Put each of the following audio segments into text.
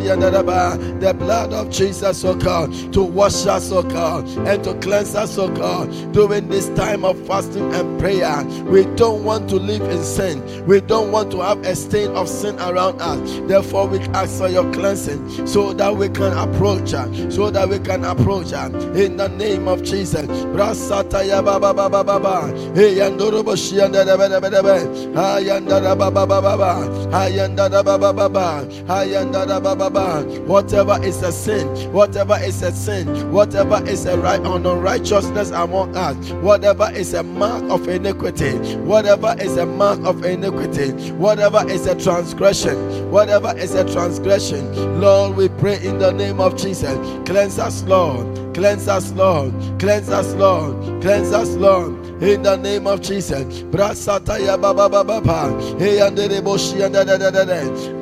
The blood of Jesus, oh God, to wash us, oh God, and to cleanse us, oh God, during this time of fasting and prayer. We don't want to live in sin. We don't want to have a stain of sin around us. Therefore, we ask for your cleansing so that we can approach her, so that we can approach her in the name of Jesus. Brasata ya baba baba baba. Hey yandoro boshi yandara baba baba. Ayandara baba baba. Ayandara baba baba. Whatever is a sin, whatever is a sin, whatever is a right or unrighteousness among us, whatever is a mark of iniquity, whatever is a mark of iniquity, whatever is a transgression, whatever is a transgression, Lord, we pray in the name of Jesus. Cleanse us, Lord. Cleanse us, Lord. Cleanse us, Lord. Cleanse us, Lord. In the name of Jesus.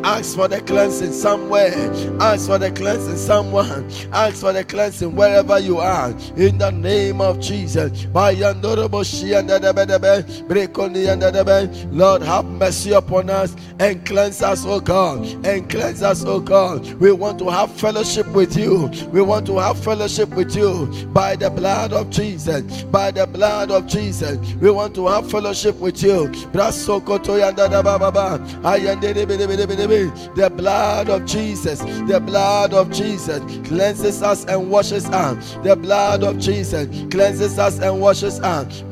Ask for the cleansing somewhere. Ask for the cleansing someone. Ask for the cleansing wherever you are. In the name of Jesus. Lord, have mercy upon us and cleanse us, O God. And cleanse us, oh God. We want to have fellowship with you. We want to have fellowship with you by the blood of Jesus. By the blood of Jesus. We want to have fellowship with you. The blood of Jesus. The blood of Jesus cleanses us and washes us. The blood of Jesus cleanses us and washes us.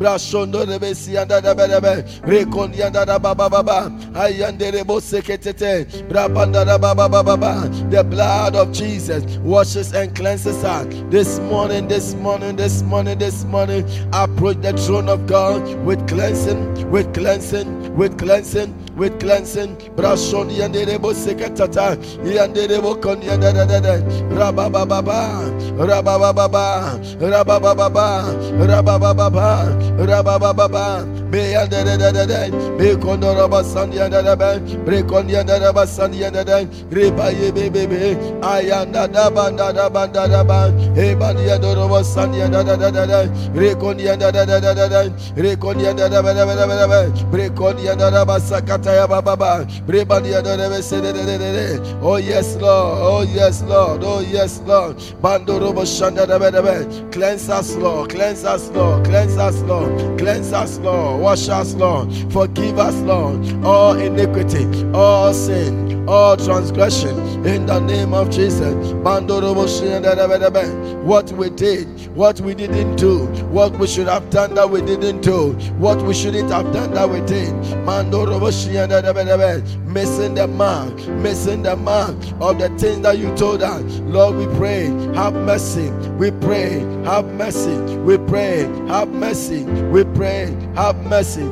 The blood of Jesus washes and cleanses us. This morning, this morning, this morning, this morning, approach the throne of God with cleansing, with cleansing, with cleansing, with cleansing. Brashon yanderebo sekatata, yanderebo kon yandadada, rabababa, rabababa, rabababa, rabababa, rabababa, me yandadada, me kondoraba sandiyandada, brekon yandada sandiyandada, rebaye bebe, ayanda da banda da banda da Rekonia Rekonia da da Oh yes Lord. Oh yes Lord. Oh yes Lord. Bando robo shanda da da da Cleanse us Lord. Cleanse us Lord. Cleanse us Lord. Cleanse us Lord. Wash us Lord. Forgive us Lord. All iniquity. All sin all transgression in the name of Jesus What we did, what we didn't do, what we should have done that we didn't do, what we shouldn't have done that we did. Missing the mark, missing the mark of the things that you told us. Lord, we pray, have mercy. We pray, have mercy. We pray, have mercy. We pray, have mercy.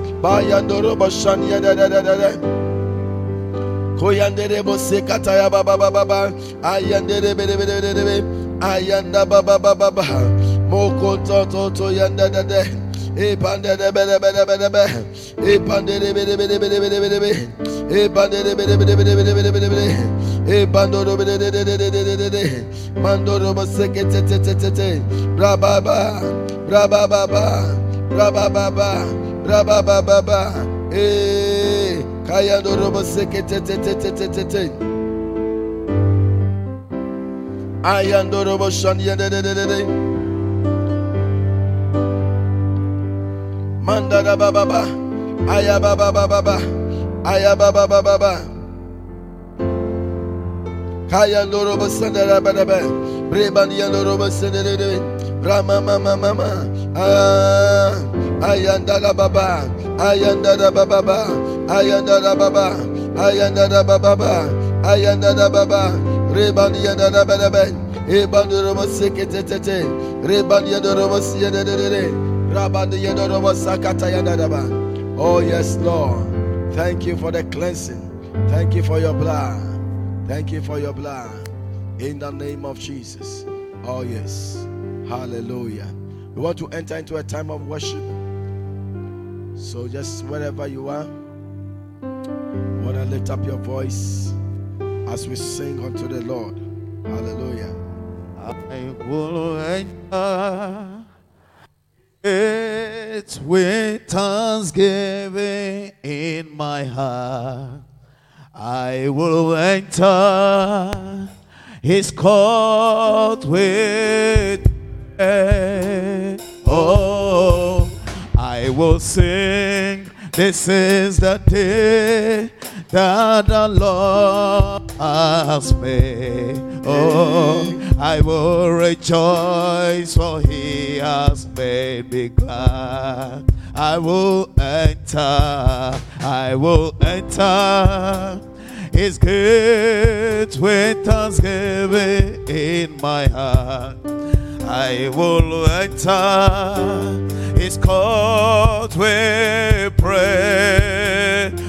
Koyandere bo sekata ya baba baba ayandere bere bere bere bere ayanda baba baba baba moko to to to yanda da de e pande de bere bere bere be e pande de bere bere bere bere bere be e pande de bere bere bere bere bere bere bere e pando do bere de de de de de de de mando do ba seke te te te te te bra ba ba bra ba ba ba ba ba ba ba ba ba ba kaya do do ba seke te te te te te. Te Ayandoro Boshani de de de de Mandara baba ba Aya baba baba ba Aya baba baba ba Kayandoro Bosandara baba ba Brebani yandoro Bosandere de Rama mama mama Ah Ayandara baba Ayandara baba ba. Ayandara baba Ayandara baba ba Baba Roma sakata ya da da Oh yes Lord Thank you for the cleansing. Thank you for your blood. Thank you for your blood. In the name of Jesus. Oh yes. Hallelujah. We want to enter into a time of worship. So just wherever you are to lift up your voice as we sing unto the Lord. Hallelujah. I will enter it with thanksgiving in my heart. I will enter is caught with Oh, I will sing. This is the day that the Lord has made. Oh, I will rejoice, for He has made me glad. I will enter, I will enter His gates with thanksgiving in my heart. I will enter His court with prayer.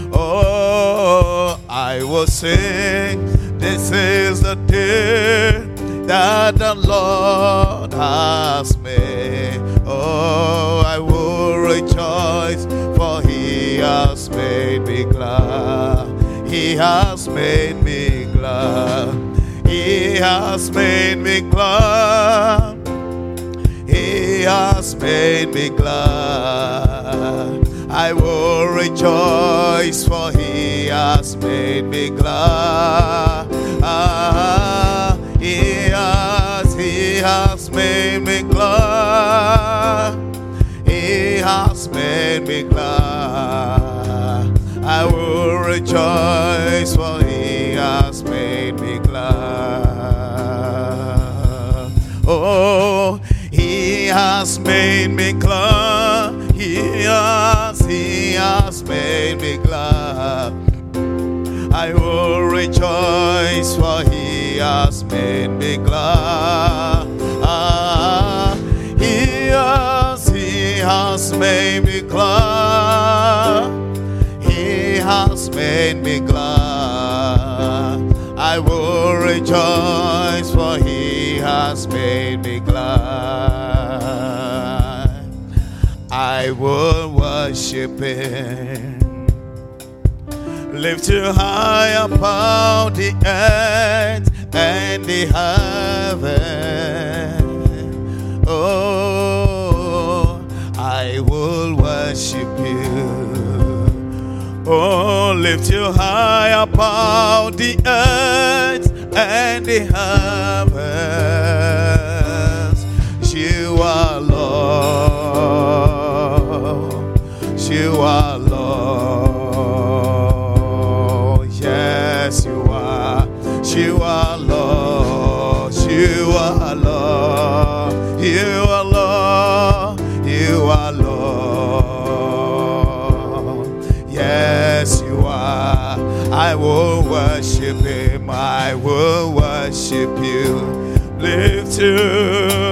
I will sing. This is the day that the Lord has made. Oh, I will rejoice, for He has made me glad. He has made me glad. He has made me glad. He has made me glad. I will rejoice, for He has made me glad. Ah, He has, He has made me glad. He has made me glad. I will rejoice, for He has made me glad. Oh, He has made me glad. He has, has made me glad. I will rejoice, for He has made me glad. Ah, He has, He has made me glad. He has made me glad. I will rejoice, for He has made me glad. I will worship Him. Lift you high above the earth and the heaven. Oh, I will worship you. Oh, lift you high above the earth and the heavens. You are Lord. Yes, you are. You are Lord. You are Lord. You are Lord. You are Lord. Yes, you are. I will worship Him. I will worship you. Lift you,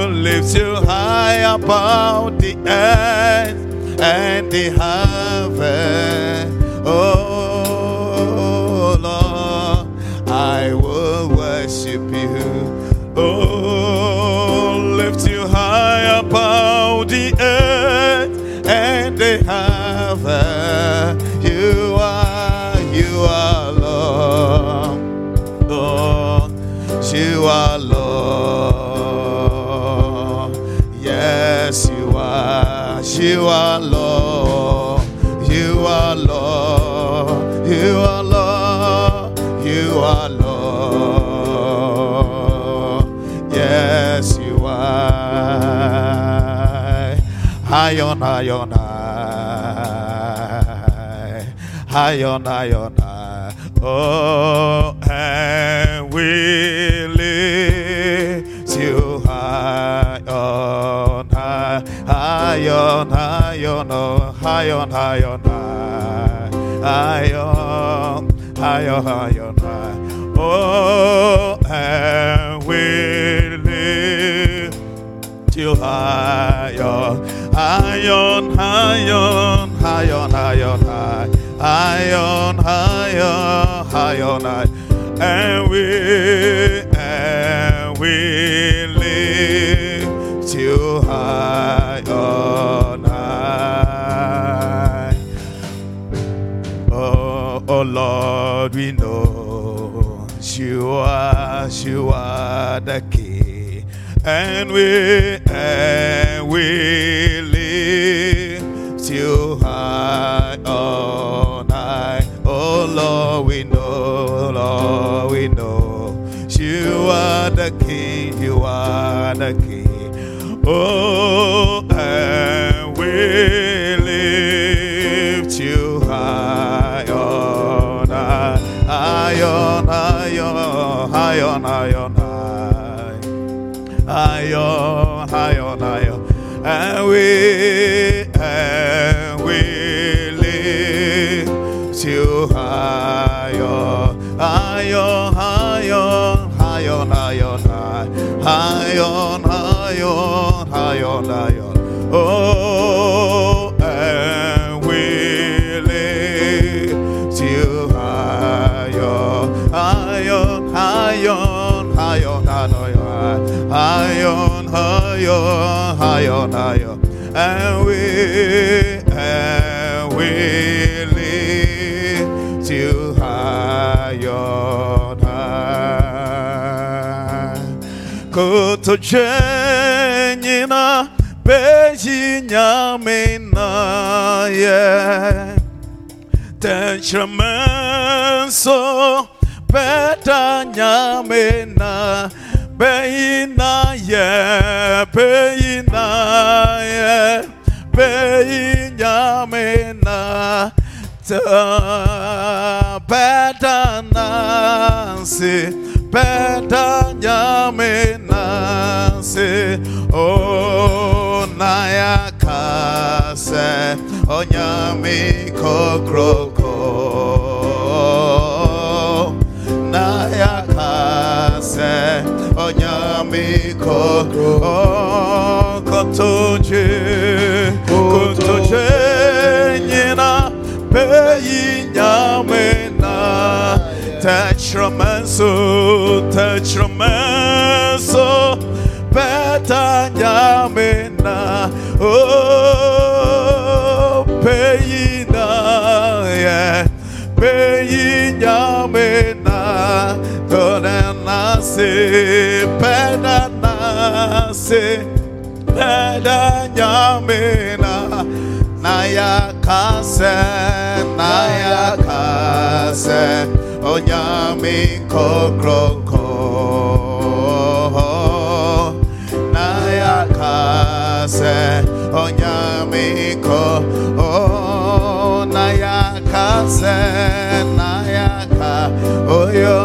lift you high above the earth and the High on, high. Oh, and we lift you high on high, high on, high on, oh, high on, high on, high, high on, high on, high on, high. Oh, and we lift you high on, high on, high on, high on, high on, high, high on, high on, high on, high, and we, and we lift you high on high. Oh, oh Lord, we know you are, you are the King, and we, and we you high on high. Oh Lord, we know, Lord, we know you are. the king, you are the king. Oh, and we lift you high on high, high on high high on high on high, high on high on high and we high on high on high on high on high on high on high on high on, and we and we to Jenina, Bejina, Mina, Tenchamanso, Betania, Mina, Beina, Beina, Beina, Mina, Betanasi, Betania, Mina. ona yaka sɛ onyame kokroko na yaka sɛ onyame kokroko kotoje kotoje nyina peyi nyame na tɛkyerɛmɛ nso tɛkyerɛmɛ Tanyamena, oh, Peyina, yeah, Peyinyamena, Tonanase, Pedanase, Pedanyamena, Naya Kase, Naya Kase, Onyami Kokroko. ko oh nayaka se nayaka oyo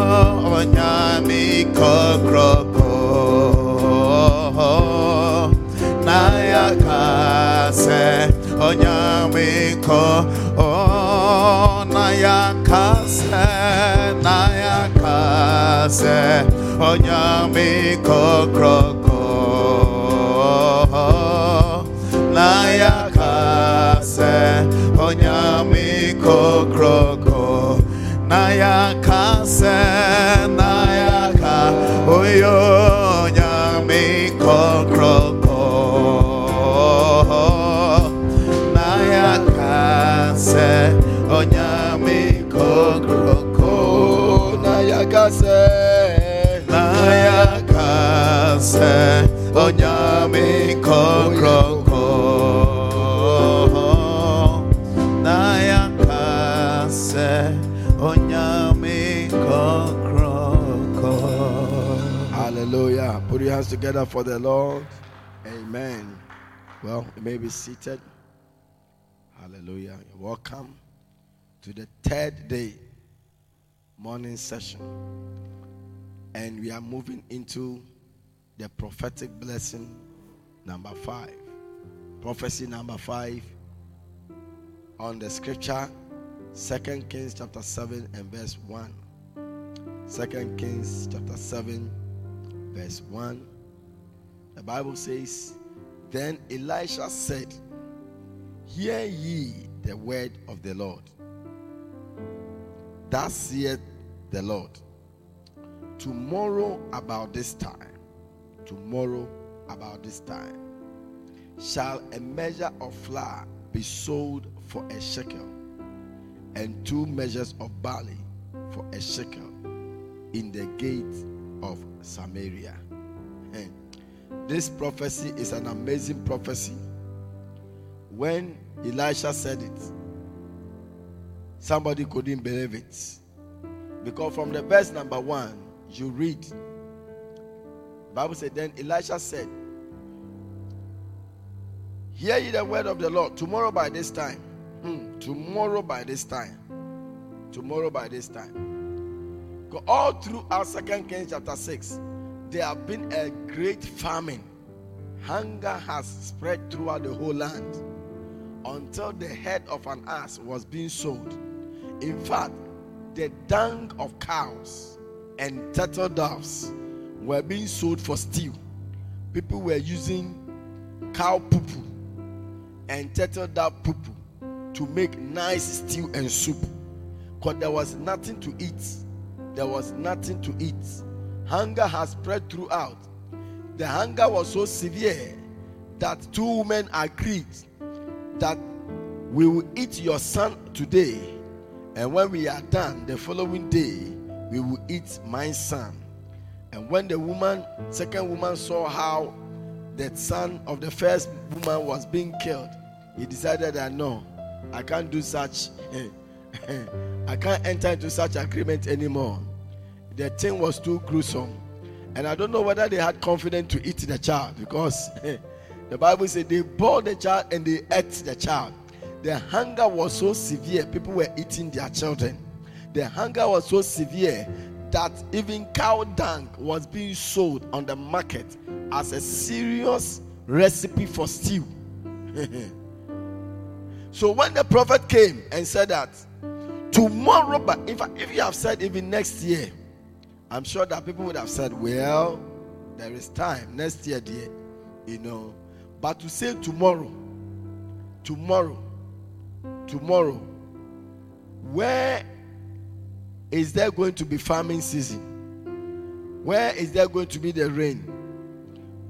onyami kokroko. Nayaka se onyami Oh, o nayaka se nayaka se onyami kokroko. Naya kase, naya k, oyo nyamiko koko. Naya kase, oyo nyamiko koko. Naya kase, naya Oh, yeah. Hands together for the Lord. Amen. Well, you may be seated. Hallelujah. You're welcome to the third day morning session. And we are moving into the prophetic blessing number five. Prophecy number five on the scripture, Second Kings chapter 7 and verse 1. Second Kings chapter 7 verse 1. The Bible says, Then Elisha said, Hear ye the word of the Lord. Thus saith the Lord. Tomorrow about this time, tomorrow about this time, shall a measure of flour be sold for a shekel, and two measures of barley for a shekel in the gate of Samaria. And this prophecy is an amazing prophecy. When Elisha said it, somebody couldn't believe it. Because from the verse number one, you read Bible said, then Elisha said, Hear ye the word of the Lord. Tomorrow by this time. Hmm, tomorrow by this time. Tomorrow by this time. All throughout Second Kings chapter 6, there have been a great famine. Hunger has spread throughout the whole land until the head of an ass was being sold. In fact, the dung of cows and turtle doves were being sold for stew. People were using cow poo and turtle dove poo to make nice stew and soup because there was nothing to eat. There was nothing to eat. Hunger has spread throughout. The hunger was so severe that two women agreed that we will eat your son today, and when we are done the following day, we will eat my son. And when the woman, second woman, saw how the son of the first woman was being killed, he decided that no, I can't do such. I can't enter into such agreement anymore. The thing was too gruesome. And I don't know whether they had confidence to eat the child because the Bible said they bore the child and they ate the child. The hunger was so severe, people were eating their children. The hunger was so severe that even cow dung was being sold on the market as a serious recipe for stew. so when the prophet came and said that tomorrow, but if, if you have said even next year, I'm sure that people would have said, well, there is time next year, dear, you know. But to say tomorrow, tomorrow, tomorrow, where is there going to be farming season? Where is there going to be the rain?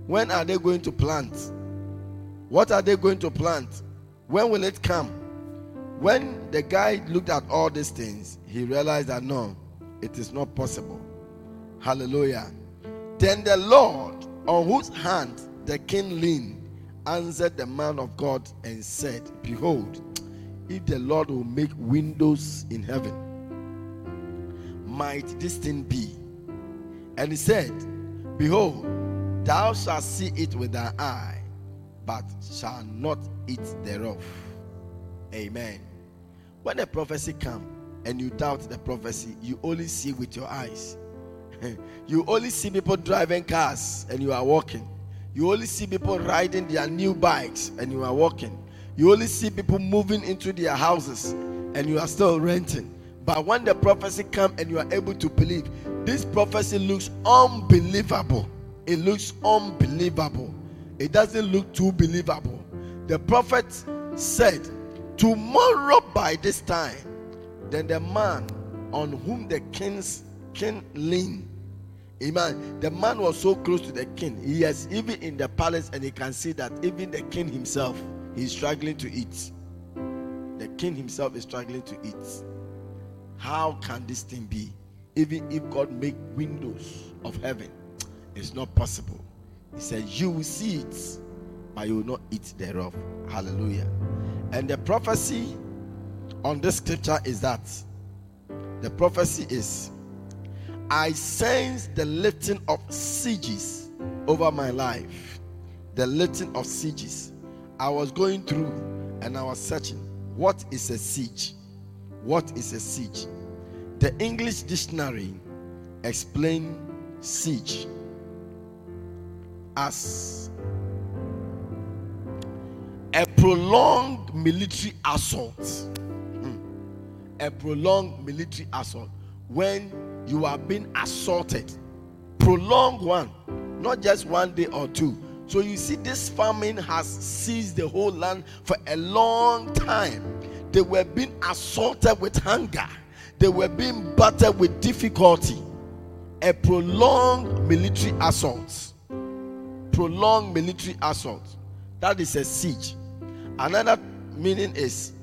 When are they going to plant? What are they going to plant? When will it come? When the guy looked at all these things, he realized that no, it is not possible. Hallelujah. Then the Lord, on whose hand the king leaned, answered the man of God and said, Behold, if the Lord will make windows in heaven, might this thing be? And he said, Behold, thou shalt see it with thy eye, but shalt not eat thereof. Amen. When a prophecy come and you doubt the prophecy, you only see with your eyes. you only see people driving cars and you are walking. You only see people riding their new bikes and you are walking. You only see people moving into their houses and you are still renting. But when the prophecy come and you are able to believe, this prophecy looks unbelievable. It looks unbelievable. It doesn't look too believable. The prophet said, Tomorrow by this time, then the man on whom the king's king leaned, Amen. The man was so close to the king. He is even in the palace, and he can see that even the king himself is struggling to eat. The king himself is struggling to eat. How can this thing be? Even if God make windows of heaven, it's not possible. He said, You will see it, but you will not eat thereof. Hallelujah. And the prophecy on this scripture is that the prophecy is I sense the lifting of sieges over my life. The lifting of sieges. I was going through and I was searching. What is a siege? What is a siege? The English dictionary explain siege as prolonged military assault. Hmm. A prolonged military assault when you are being assaulted. Prolonged one, not just one day or two. So you see, this famine has seized the whole land for a long time they were being assaulted with hunger, they were being battered with difficulty. A prolonged military assault. Prolonged military assault. That is a siege. Another meaning is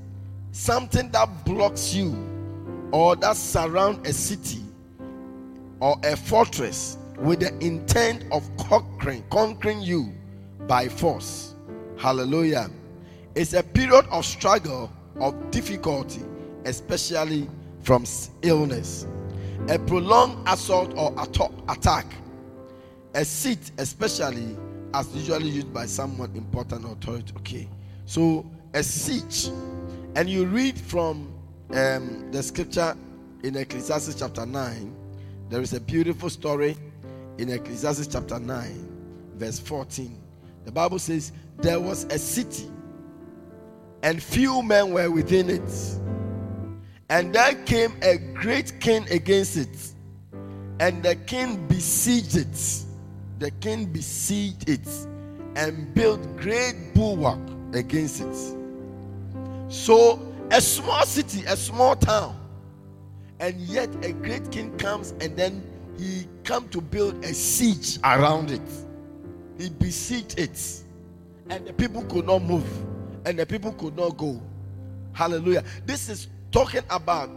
something that blocks you or that surround a city or a fortress with the intent of conquering conquering you by force hallelujah it's a period of struggle of difficulty, especially from illness. A prolonged assault or attack a seat, especially as usually used by someone important or authority. Okay, so a siege, and you read from um, the scripture in Ecclesiastes chapter 9. There is a beautiful story in Ecclesiastes chapter 9, verse 14. The Bible says, There was a city, and few men were within it. And there came a great king against it, and the king besieged it. The king besieged it and built great bulwark against it. So, a small city, a small town, and yet a great king comes and then he come to build a siege around it. He besieged it, and the people could not move, and the people could not go. Hallelujah. This is talking about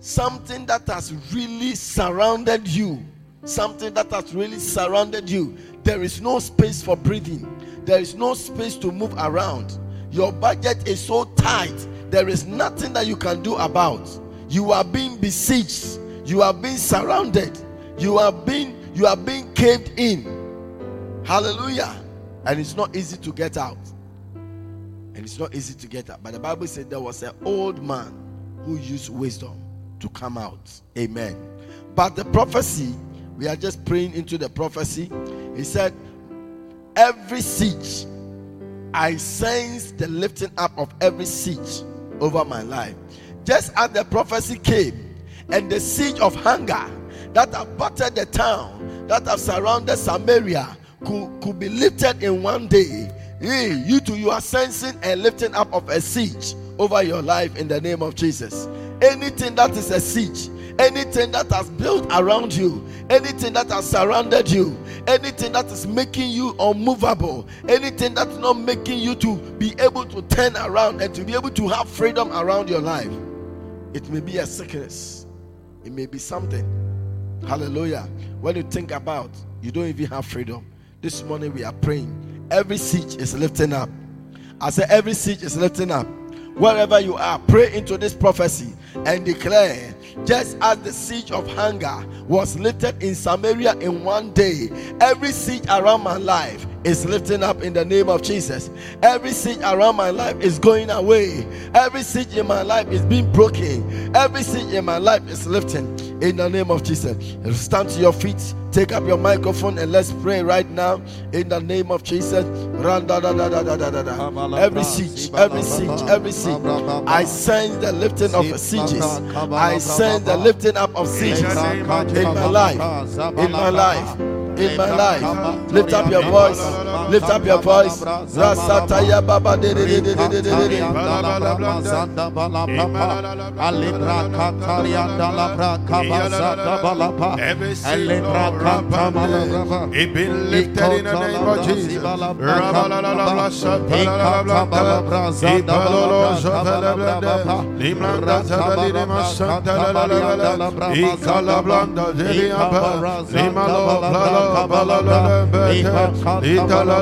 something that has really surrounded you. Something that has really surrounded you. There is no space for breathing, there is no space to move around. Your budget is so tight, there is nothing that you can do about. You are being besieged, you are being surrounded, you are being you are being caved in. Hallelujah. And it's not easy to get out. And it's not easy to get out. But the Bible said there was an old man who used wisdom to come out. Amen. But the prophecy, we are just praying into the prophecy. He said, Every siege, I sense the lifting up of every siege over my life. Just as the prophecy came, and the siege of hunger that have battered the town, that have surrounded Samaria, could, could be lifted in one day. Hey, you too, you are sensing a lifting up of a siege over your life in the name of Jesus. Anything that is a siege, anything that has built around you, anything that has surrounded you, anything that is making you unmovable, anything that's not making you to be able to turn around and to be able to have freedom around your life. It may be a sickness, it may be something. Hallelujah. When you think about you don't even have freedom. This morning we are praying. Every siege is lifting up. I say every siege is lifting up. Wherever you are, pray into this prophecy and declare just as the siege of hunger was lifted in Samaria in one day, every siege around my life is lifting up in the name of Jesus. Every siege around my life is going away. Every siege in my life is being broken. Every siege in my life is lifting in the name of Jesus. Stand to your feet, take up your microphone, and let's pray right now in the name of Jesus. Every siege, every siege, every siege. I send the lifting of sieges. I send the lifting up of sieges in my life. In my life in my life. Lift up your voice. Lift up your voice. Rasataya Baba de de de de de de de de. Alibra kakaria dalabra kabazada balapa. Alibra kakamalaba. It been lifted in the name of Jesus. Rabalalala shabalala Ipalolo shabalala Limranda tabali masanta la la la la Ikala blanda deliapa Limalo blala balala bete. Itala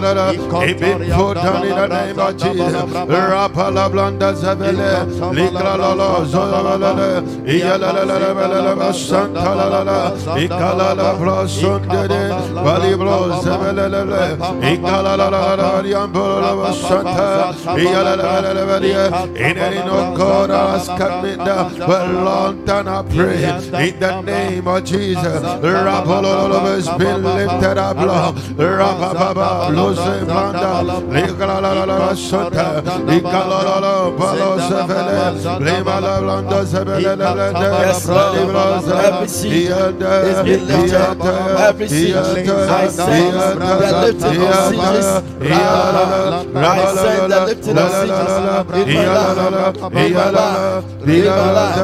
la la It been put down in the name of Jesus Rapa la blanda zavele Likla la la zola la la la la la la la la la Santa la la la Ikala la bla sunde de Bali bla zavele la la Ikala la la la la la la Santa Iyala la la la la la In any no God has cut me down long time I pray In the name of Jesus Rapolo has been lifted up Lord Rababa, Lose Blanda, Ligalala Santa, Igalala, Balo Sevele, Limala Blanda Sevele, Yes, Lord. Every siege is being lifted. Every siege, I sense the lifting of sieges. I sense the lifting of sieges in my life, in my life, in my life.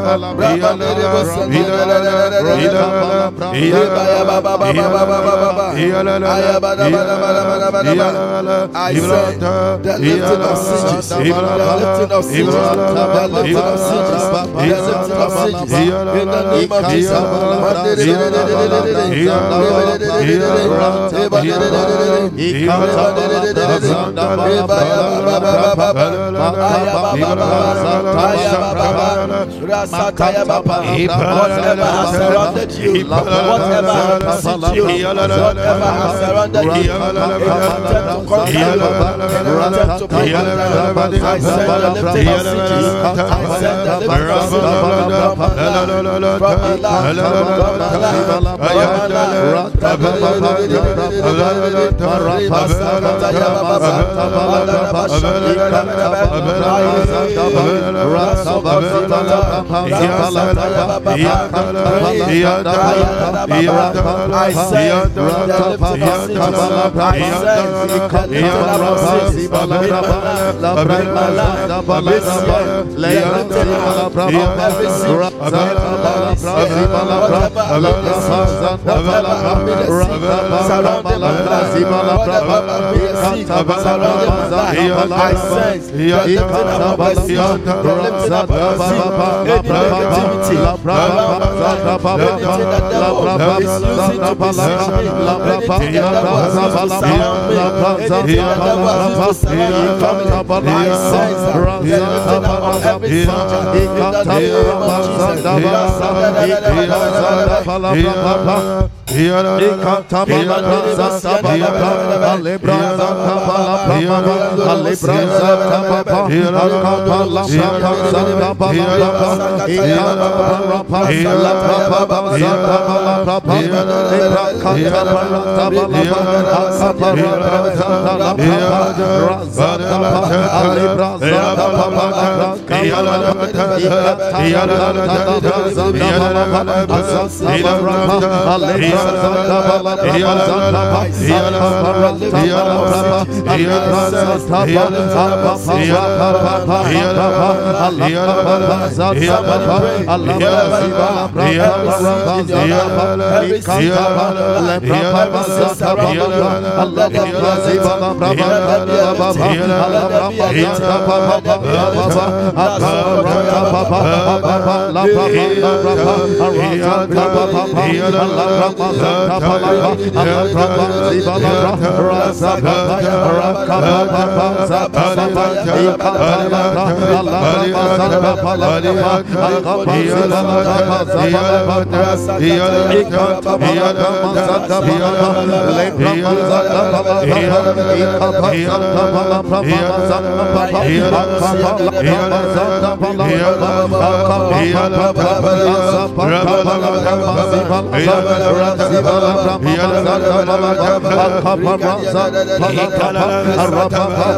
I sense the lifting of the lifting of the lifting of the lifting of the of. Whatever has surrounded you, whatever has pursued you, whatever has surrounded you, I life. I said, surrounded my life, whatever be a seed surrounded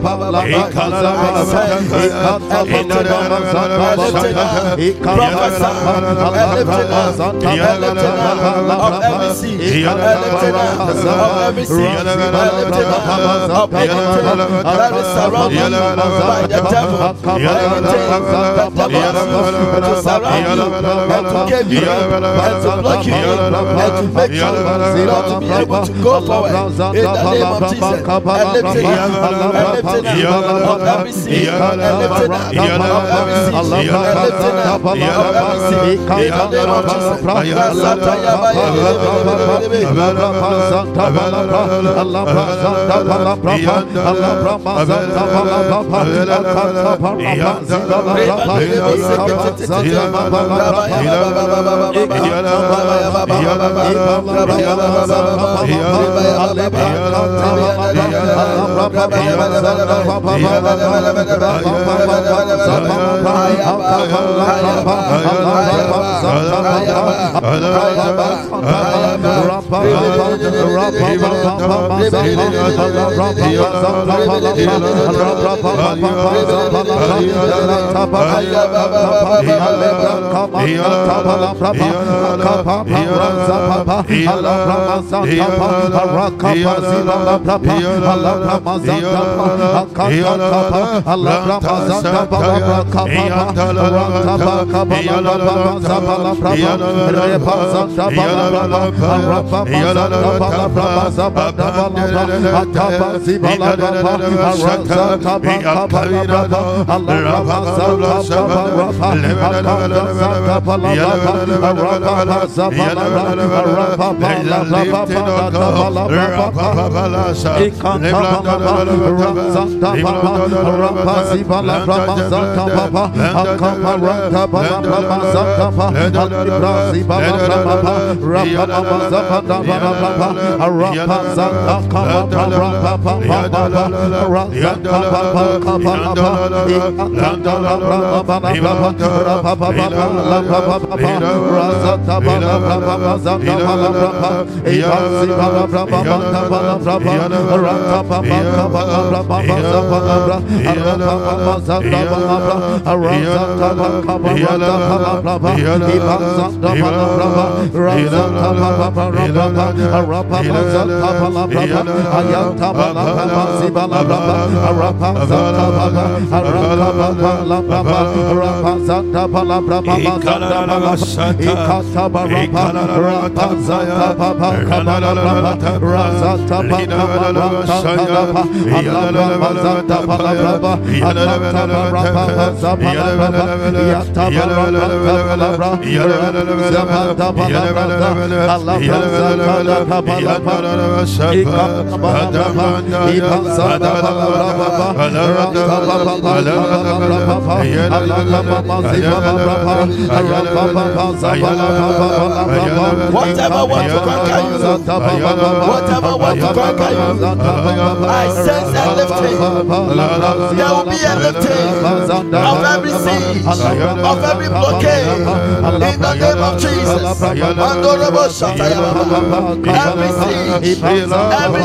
my life, I sense the lifting up of a seed, the lifting up of a seed, any negativity around my life, anything the devil is using to besiege me, anything the devil has used to surround me, anything the devil has used to surround my family, I sense the lifting up of every seed in the name of Jesus. not to be able to go forward in the name of Jesus. And lifting up, and lifting up of every seed, and lifting up of every seed, and lifting up of every seed in the name of Jesus. Rapa, Yalla Rapa Rapa yanta bala bala zibala bala arapa zanta bala arapa bala bala arapa zanta bala bala zanta bala ikata bala arapa zanta bala kabala bala razanta bala bala zanta bala arapa zanta bala bala arapa arapa zanta bala bala yanta bala bala bala zanta bala bala Allah zanta bala bala ikata Whatever you, whatever you, I will be of every siege, of every blockade. In the name of Jesus. Every siege, every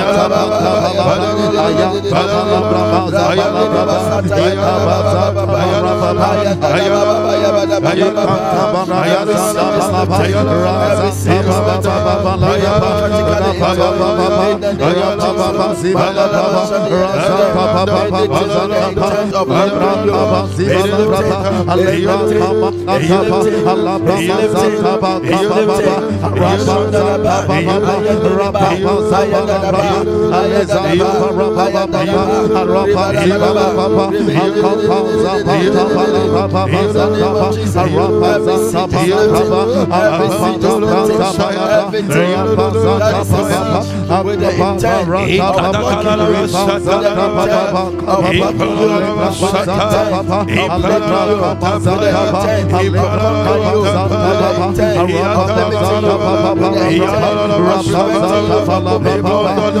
lifted. It's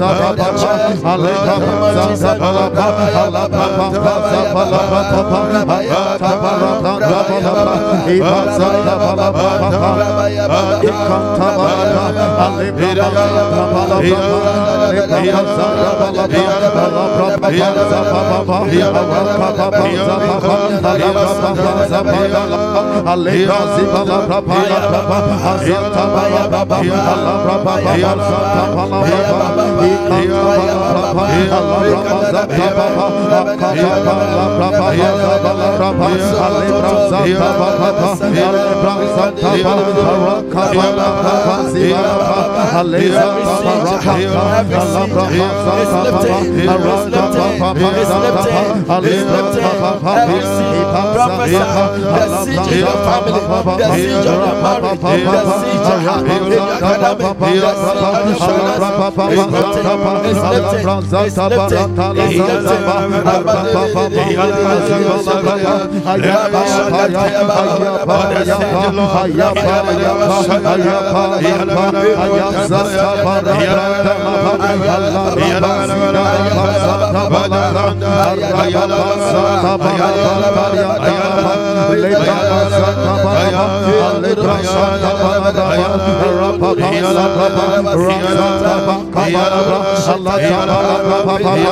It's lifted. It's with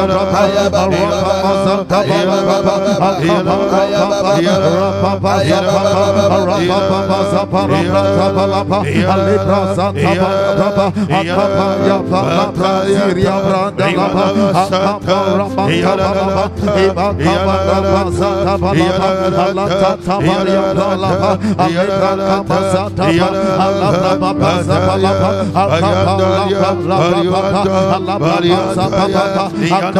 Rabba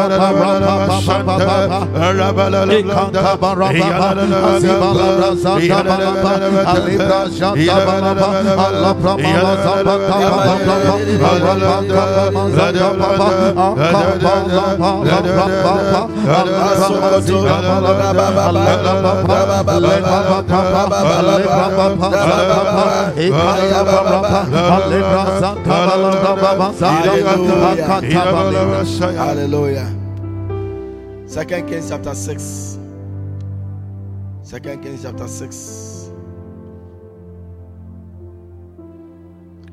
Hallelujah. Second Kings chapter 6. Second Kings chapter 6.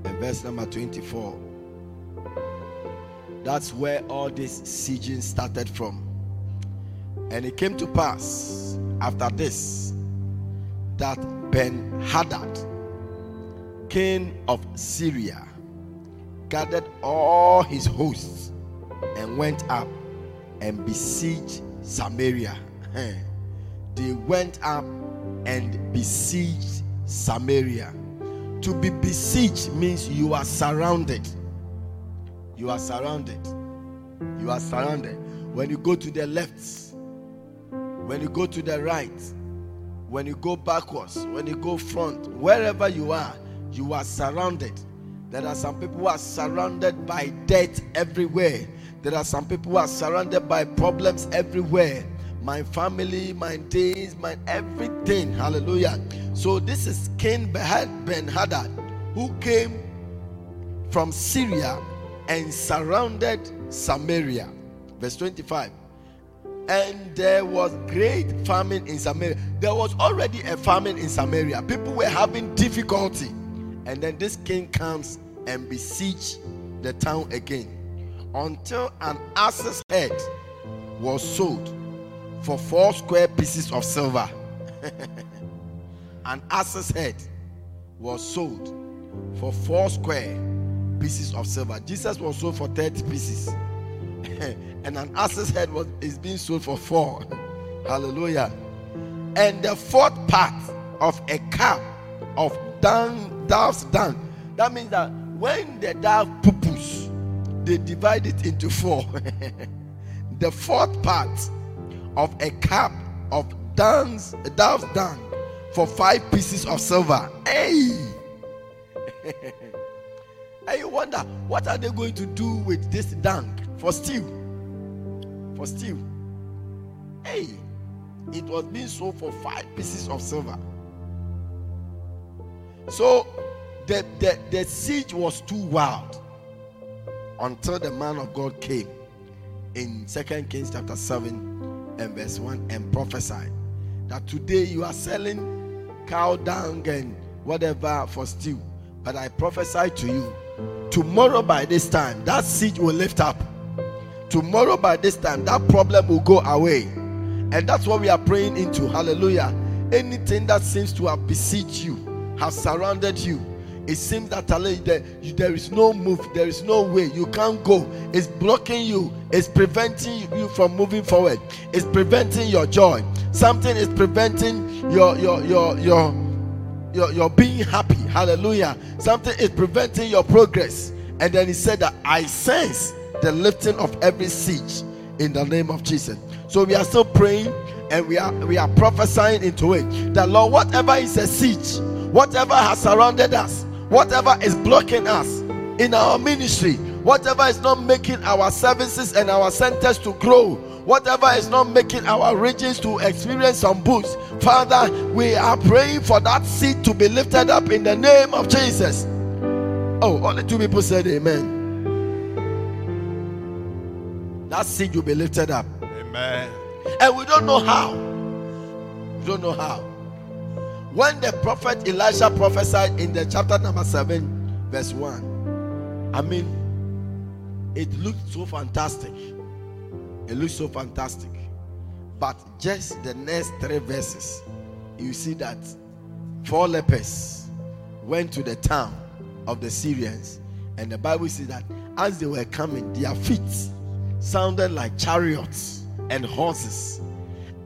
And verse number 24. That's where all this sieging started from. And it came to pass after this that Ben Hadad, king of Syria, gathered all his hosts and went up and besieged Samaria. They went up and besieged Samaria. To be besieged means you are surrounded. You are surrounded. You are surrounded. When you go to the left, when you go to the right, when you go backwards, when you go front, wherever you are, you are surrounded. There are some people who are surrounded by death everywhere. There are some people who are surrounded by problems everywhere. My family, my days, my everything. Hallelujah. So this is King Ben Hadad who came from Syria and surrounded Samaria. Verse 25. And there was great famine in Samaria. There was already a famine in Samaria. People were having difficulty. And then this king comes and besiege the town again until an ass's head was sold for four square pieces of silver. an ass's head was sold for four square pieces of silver. Jesus was sold for 30 pieces. and an ass's head was is being sold for four. Hallelujah. And the fourth part of a cup of dung, dove's dung. That means that when the dove poo-poos, they divide it into four. the fourth part of a cup of dung's, dove's dung for five pieces of silver. Hey! and you wonder what are they going to do with this dung for stew? For stew. Hey, it was being sold for five pieces of silver. So the, the, the siege was too wild until the man of God came in Second Kings chapter 7 and verse 1 and prophesied that today you are selling cow dung and whatever for stew. But I prophesy to you, tomorrow by this time, that siege will lift up. Tomorrow by this time, that problem will go away. And that's what we are praying into. Hallelujah. Anything that seems to have besieged you, have surrounded you, it seems that there is no move, there is no way, you can't go. It's blocking you, it's preventing you from moving forward, it's preventing your joy. Something is preventing your your your your your, your being happy. Hallelujah. Something is preventing your progress. And then he said that I sense the lifting of every siege in the name of Jesus. So we are still praying and we are we are prophesying into it that Lord, whatever is a siege, whatever has surrounded us, whatever is blocking us in our ministry, whatever is not making our services and our centers to grow, whatever is not making our regions to experience some boost, Father, we are praying for that seed to be lifted up in the name of Jesus. Oh, only two people said amen. That seed will be lifted up. Amen. And we don't know how. We don't know how. When the prophet Elisha prophesied in the chapter number 7, verse 1, I mean, it looked so fantastic. It looked so fantastic. But just the next three verses, you see that four lepers went to the town of the Syrians, and the Bible says that as they were coming, their feet sounded like chariots and horses.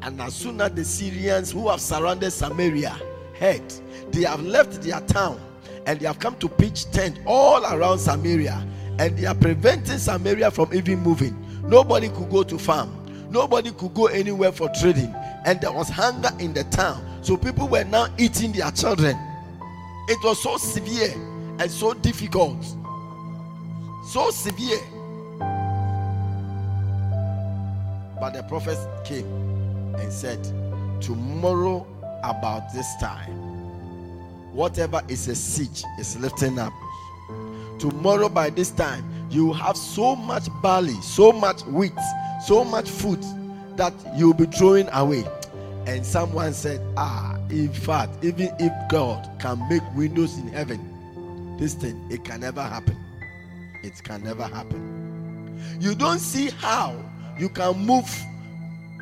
And as soon as the Syrians who have surrounded Samaria heard, they have left their town and they have come to pitch tent all around Samaria and they are preventing Samaria from even moving. Nobody could go to farm, nobody could go anywhere for trading, and there was hunger in the town. So people were now eating their children. It was so severe and so difficult. So severe. But the prophet came and said, Tomorrow, about this time, whatever is a siege is lifting up. Tomorrow, by this time, you have so much barley, so much wheat, so much food that you'll be throwing away. And someone said, Ah, in fact, even if God can make windows in heaven, this thing, it can never happen. It can never happen. You don't see how you can move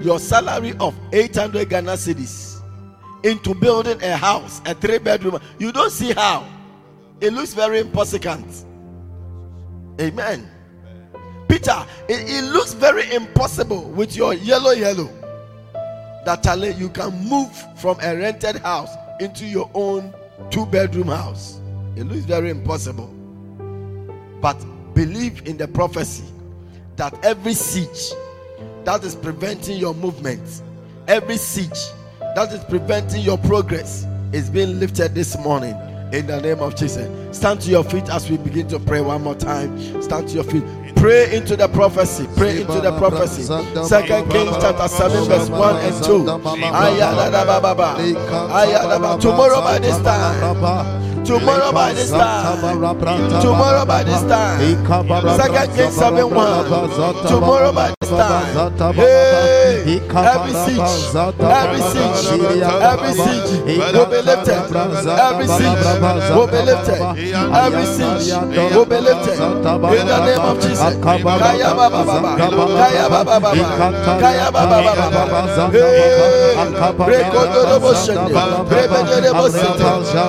your salary of 800 Ghana cedis into building a house, a three bedroom. You don't see how. It looks very impossible. Amen. Peter, it, it looks very impossible with your yellow, yellow. That you can move from a rented house into your own two bedroom house. It looks very impossible. But believe in the prophecy that every siege that is preventing your movement, every siege that is preventing your progress is being lifted this morning in the name of Jesus. Stand to your feet as we begin to pray one more time. Stand to your feet. Pray into the prophecy. Pray into the prophecy. Second Kings chapter 7, verse 1 and 2. Tomorrow by this time. Tomorrow by this time. Tomorrow by this time. Second Kings 7 1. Tomorrow by this time. Hey, every siege, every siege, every siege will be lifted. Every siege will be lifted. Every siege will be lifted. In the name of Jesus. Kaya baba baba. Kaya baba baba. Kaya baba baba. Hey, Rekodorobo shende. Rebedorobo shende.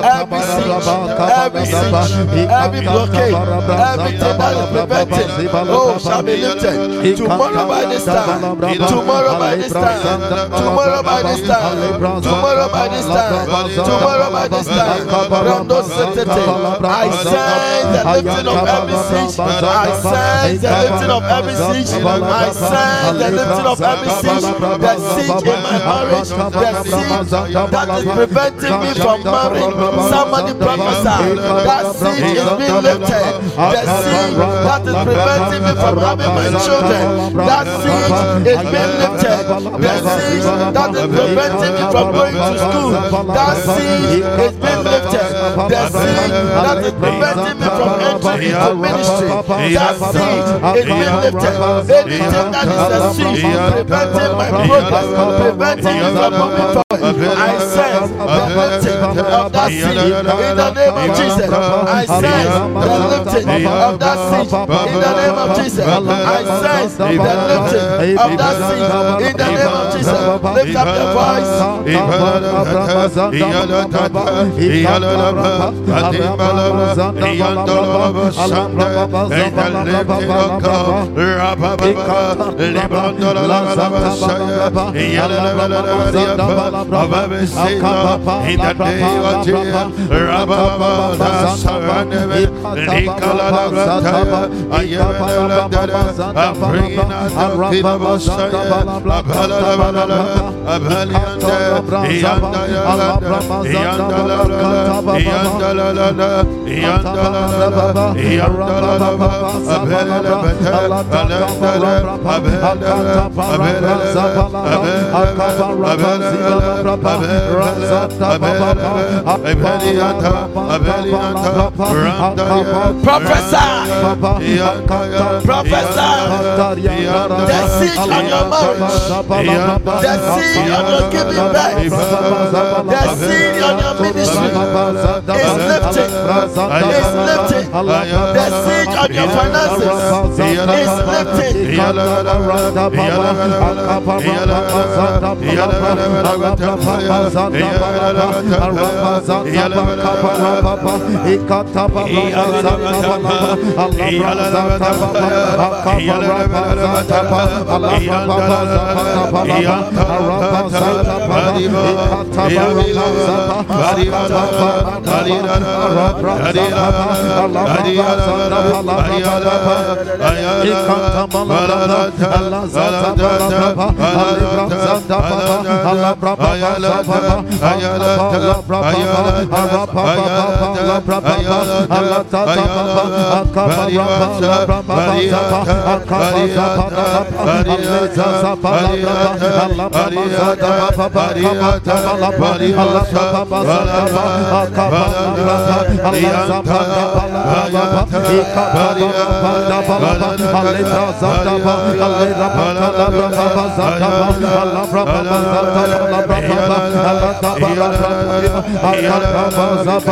Every siege, every blockade, everything that is preventing, oh, shall be lifted. Tomorrow by this time. Tomorrow by this time. Tomorrow by this time. Tomorrow by this time. Tomorrow by this time. Rondo Setete. I sense the lifting of every siege. I sense the lifting of every siege. I sense the lifting of every siege. The siege in my marriage. The siege that is preventing me from marrying. Somebody prophesy. That siege is being lifted. The siege that is preventing me from having my children. That siege is being lifted. The siege that is preventing me from going to school. That siege is being lifted. The siege that is preventing me from entering into ministry. That siege is being lifted. Anything that is a siege preventing my progress, preventing me from moving forward. I sense the lifting of that siege the name of Jesus. I sense the lifting of that siege in the name of Jesus. I sense the lifting of that siege in the name of Jesus. Lift up your voice. Prophesy. The on your me. Every me. It's lifted. It's lifted. It's lifted. For my progress. It's lifted. It's lifted. It's lifted. Every siege is Bala Baba, Razanda Baba, Arababa Zanda Bala Baba,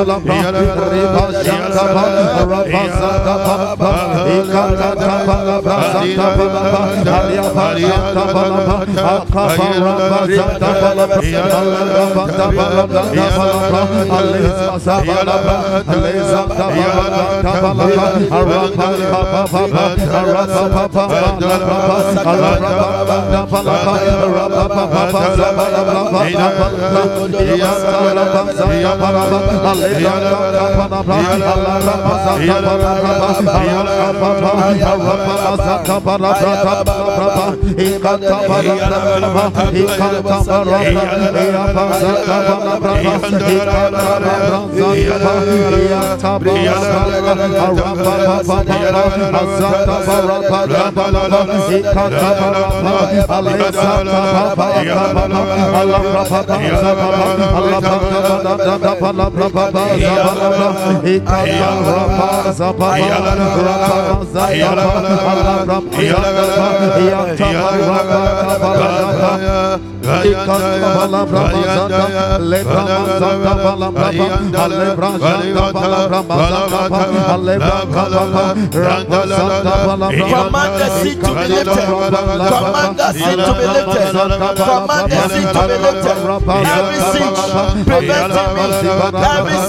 Bala Baba, Alebra Zanda Baba, Alebra Zanda Bala Baba, Akaba Rabba Zida Bala Baba, Alebra Zanda Bala Baba, Zanda Bala Baba, Akaba Zanda Bala Baba, Aleza Zabara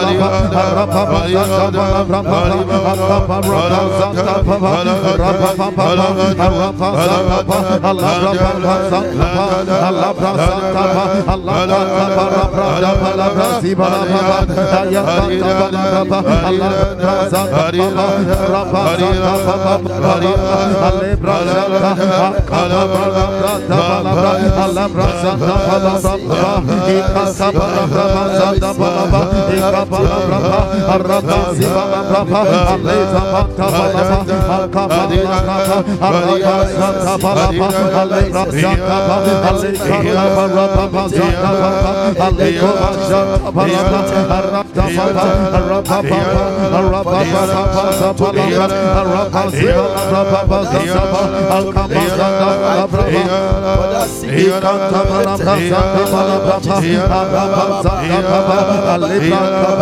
Allah Zanda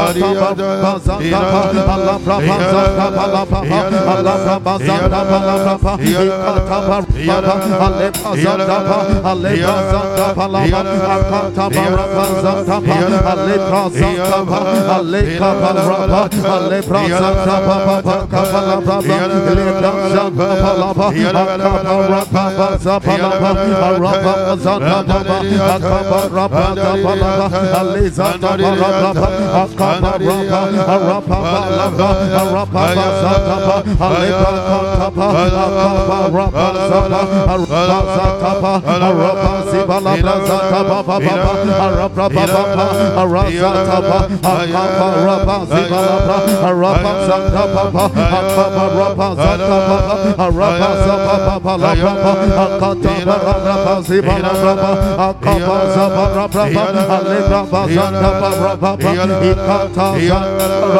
Bala Baba, Akaba Rabba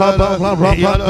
Baba,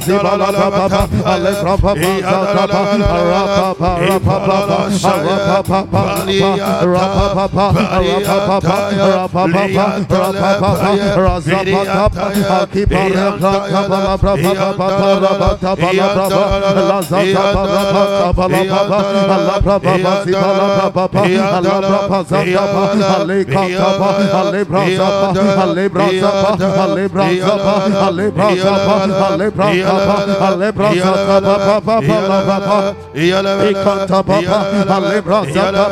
Zibala Alebra Zaba, Alebra Zaba, Alebra Zaba, Alebra Zaba, Alebra Zaba, Baba, Baba, Ikanta Baba, Alebra Zanda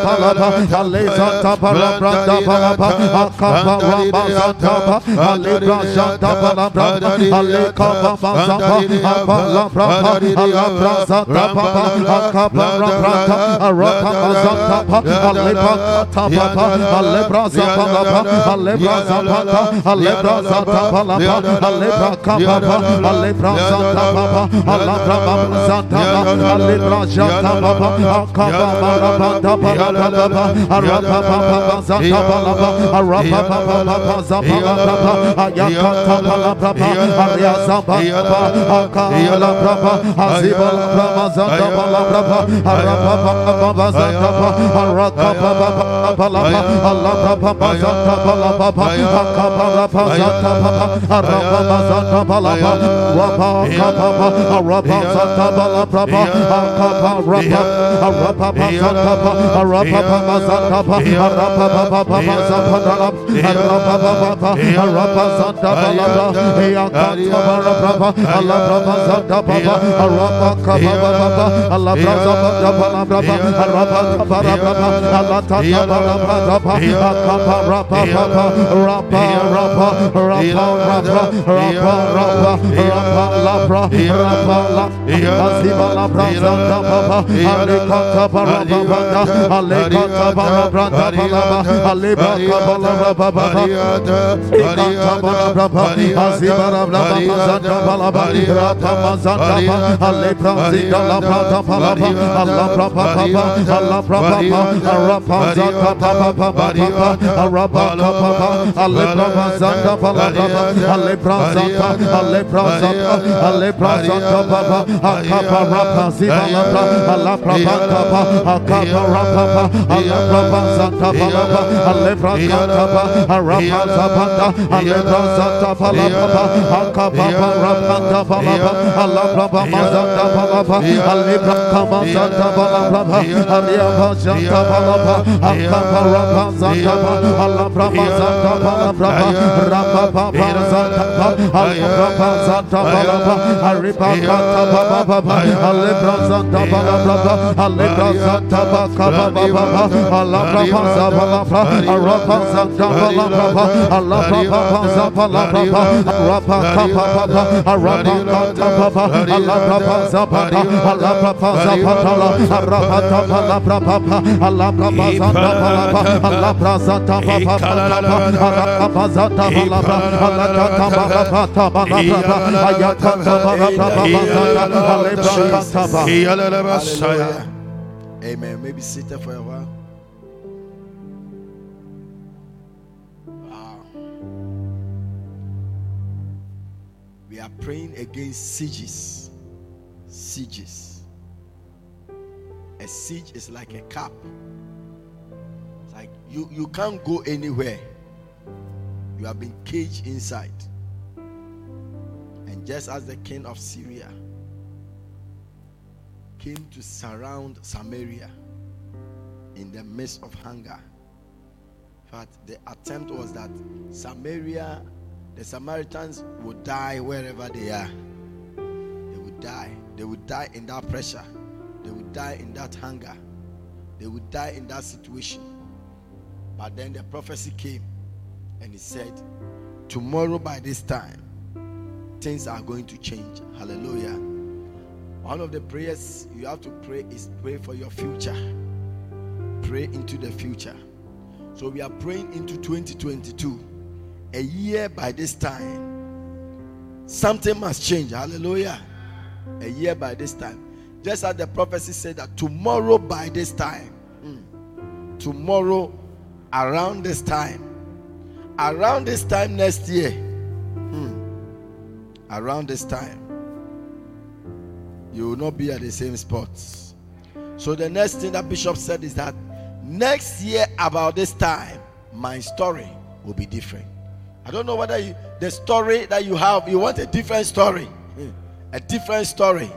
Baba, Aleza Baba, Rabra Baba, Akaba Rabba Zanda Baba, Alebra Baba, Baba, Baba, Baba, Akaba Baba Baba Baba, Baba Baba, Baba Baba, Baba Baba, Arya Baba, Akala Baba, Aziba Baba Baba Baba Baba, Araka Baba Baba, Baba Baba Akaba Baba Baba, Rapa Rapa, Allah Rapa Baba, Rapa Labra, Labra Labra Zanda Baba, Labra Baba, Allah Baba Baba, Baba Ziba Labra, Baba Zanda Baba, Baba, Zanda Baba, Baba Baba Zanda Baba, Baba Baba, Baba Zanda Baba, Alibra Zanda Baba Baba, Allah Baba Zanda Baba, Arapa Zanda Baba, Allah Baba Zanda Baba, Arapa Kapa Baba, Arapa Kata Baba, Allah Baba Zanda Allah Baba Zanda Arapa Kapa Baba, Allah Amen. Maybe there for a while. Wow. We are praying against sieges. Sieges. A siege is like a cap. It's like you, you can't go anywhere. You have been caged inside. And just as the king of Syria came to surround Samaria in the midst of hunger. But the attempt was that Samaria, the Samaritans would die wherever they are. They would die. They would die in that pressure. They would die in that hunger. They would die in that situation. But then the prophecy came and he said, Tomorrow by this time, things are going to change. Hallelujah. One of the prayers you have to pray is pray for your future. Pray into the future. So we are praying into 2022. A year by this time, something must change. Hallelujah. A year by this time. Just as the prophecy said that tomorrow by this time, mm, tomorrow around this time, around this time next year, mm, around this time, you will not be at the same spots. So the next thing that Bishop said is that next year about this time, my story will be different. I don't know whether you, the story that you have, you want a different story. A different story.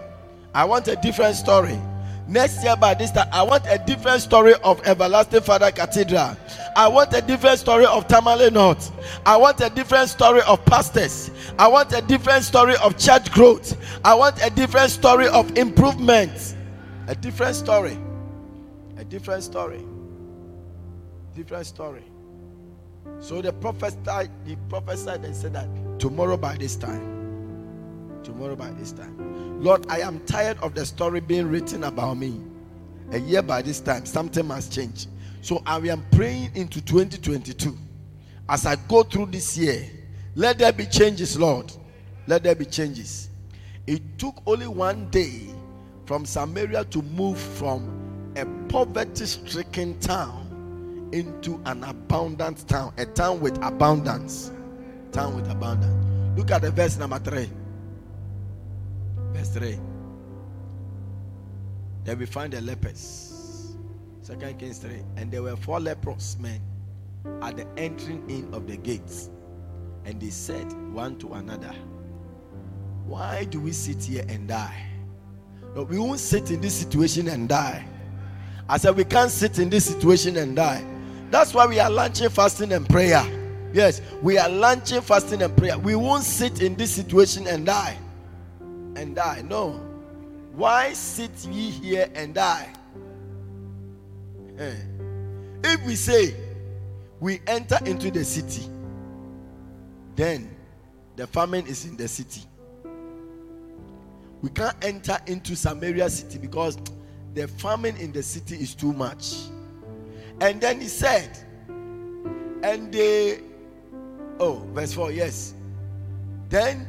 I want a different story. Next year, by this time, I want a different story of Everlasting Father Cathedral. I want a different story of Tamale North. I want a different story of pastors. I want a different story of church growth. I want a different story of improvement. A different story. A different story. Different story. So the prophet, the prophesied and said that tomorrow by this time, tomorrow by this time. Lord, I am tired of the story being written about me. A year by this time, something must change. So I am praying into 2022. As I go through this year, let there be changes, Lord. Let there be changes. It took only one day from Samaria to move from a poverty stricken town into an abundant town, a town with abundance. Town with abundance. Look at the verse number three. Verse 3. Then we find the lepers. Second Kings 3. And there were four leprous men at the entering in of the gates. And they said one to another, Why do we sit here and die? No, we won't sit in this situation and die. I said, We can't sit in this situation and die. That's why we are launching fasting and prayer. Yes, we are launching fasting and prayer. We won't sit in this situation and die and die. No. Why sit ye here and die? Eh. If we say we enter into the city, then the famine is in the city. We can't enter into Samaria city because the famine in the city is too much. And then he said, and they, oh, verse 4, yes. Then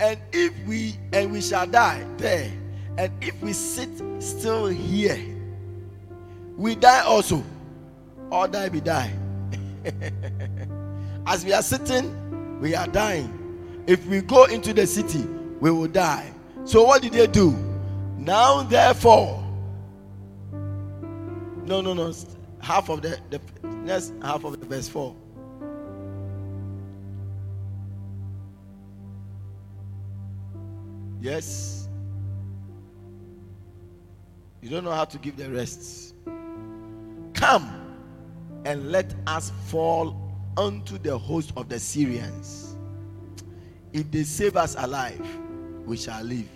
and if we and we shall die there and if we sit still here we die also or die we die. As we are sitting we are dying. If we go into the city we will die. So what did they do? Now therefore no no no half of the the next half of the verse 4 Yes. You don't know how to give the rest. Come and let us fall unto the host of the Syrians. If they save us alive, we shall live.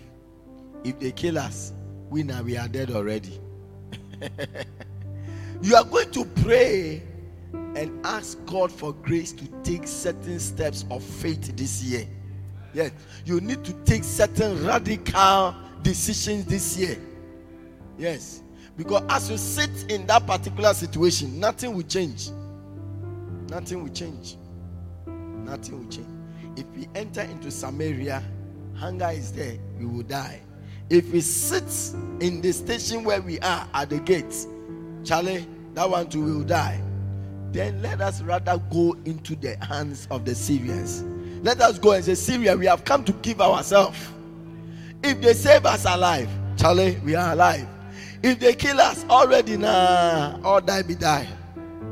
If they kill us, we know we are dead already. you are going to pray and ask God for grace to take certain steps of faith this year. Yes, you need to take certain radical decisions this year. Yes, because as you sit in that particular situation, nothing will change. Nothing will change. Nothing will change. If we enter into Samaria, hunger is there, we will die. If we sit in the station where we are at the gate, Charlie, that one too will die. Then let us rather go into the hands of the Syrians. Let us go and say, Syria, we have come to give ourselves. If they save us alive, Charlie, we are alive. If they kill us already, nah, all die be die.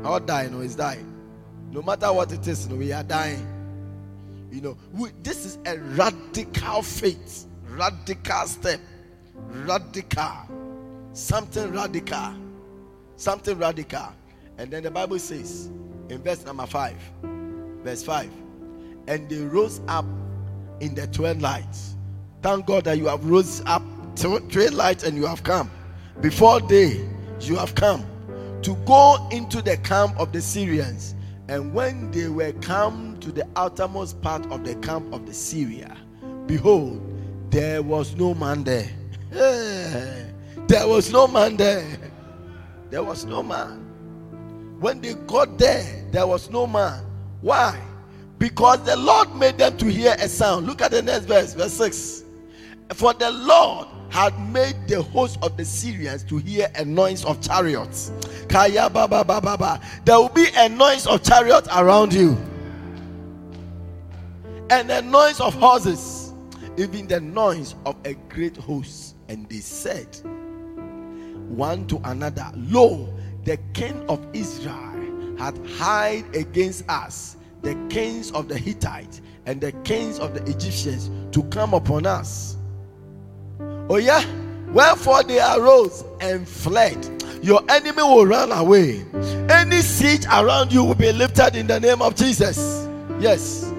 All die, no, it's die. No matter what it is, no, we are dying. You know, we, this is a radical faith, radical step, radical, something radical, something radical. And then the Bible says in verse number five, verse five, and they rose up in the twilight. Thank God that you have rose up to twilight and you have come. Before day, you have come to go into the camp of the Syrians. And when they were come to the outermost part of the camp of the Syria, behold, there was no man there. there was no man there. There was no man. When they got there, there was no man. Why? Because the Lord made them to hear a sound. Look at the next verse, verse 6. For the Lord had made the host of the Syrians to hear a noise of chariots. There will be a noise of chariots around you, and a noise of horses, even the noise of a great host. And they said one to another, Lo, the king of Israel hath hired against us the kings of the Hittites and the kings of the Egyptians to come upon us. Oh, yeah. Wherefore they arose and fled. Your enemy will run away. Any siege around you will be lifted in the name of Jesus. Yes.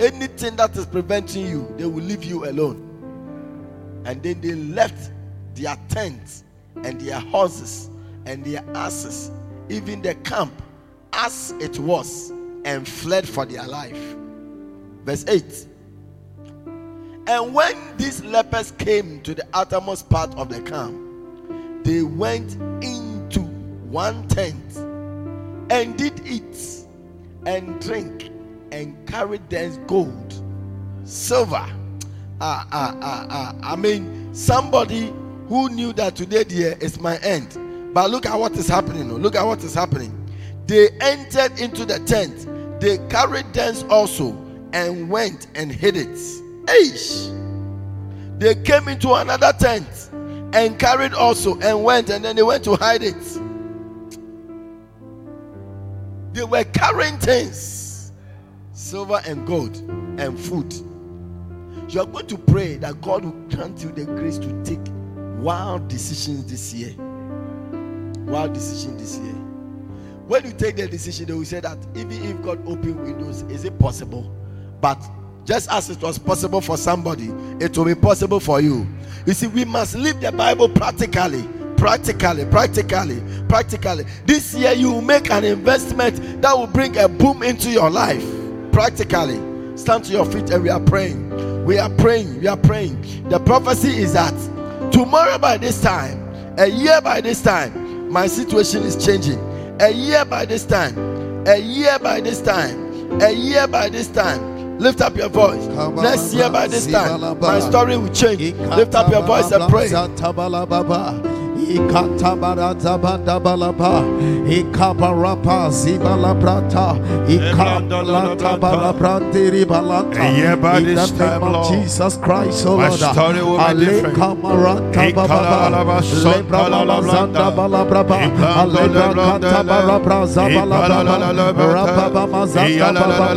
Anything that is preventing you, they will leave you alone. And then they left their tents and their horses and their asses, even the camp as it was, and fled for their life. Verse 8 And when these lepers came to the uttermost part of the camp, they went into one tent and did eat and drink and carried thence gold, silver. Ah, ah, ah, ah. I mean, somebody who knew that today there is my end. But look at what is happening. Look at what is happening. They entered into the tent they carried thence also and went and hid it. Eish. They came into another tent and carried also and went and then they went to hide it. They were carrying things silver and gold and food. You are going to pray that God will grant you the grace to take wild decisions this year. Wild decisions this year when you take the decision, they will say that even if God open windows, is it possible? But just as it was possible for somebody, it will be possible for you. You see, we must live the Bible practically. Practically, practically, practically. This year, you make an investment that will bring a boom into your life. Practically. Stand to your feet and we are praying. We are praying. We are praying. The prophecy is that tomorrow by this time, a year by this time, my situation is changing a year by this time, a year by this time, a year by this time. Lift up your voice. Next year by this time, my story will change. Lift up your voice and pray. Ikatabarazabadabalaba, Ikabarapa Zibalabrata, Ikabalatabalabratiri Balata. In the name of Jesus Christ, O Lord. be different. Alekamarata Bababa, Lebrabalazanda Balabraba, Alebrakata Balabraza Balabraba, Rababamazanda Bababa,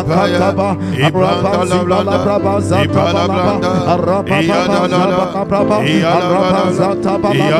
Akataba, Rabazibalabraba Zata Balaba, Rababamazaba Braba, Rabazata Balaba. Akata Rabazata Balaba,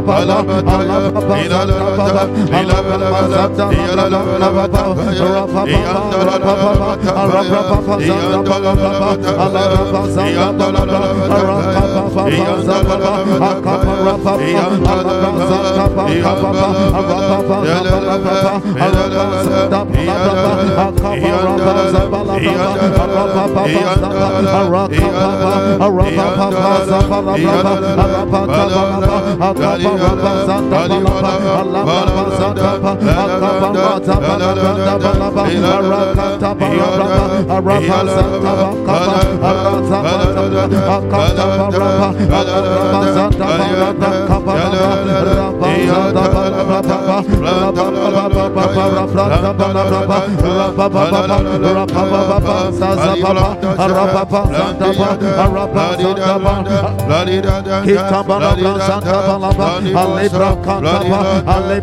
Alabata, Arapa Santa Balaba, Alebra Canta Baba, Ale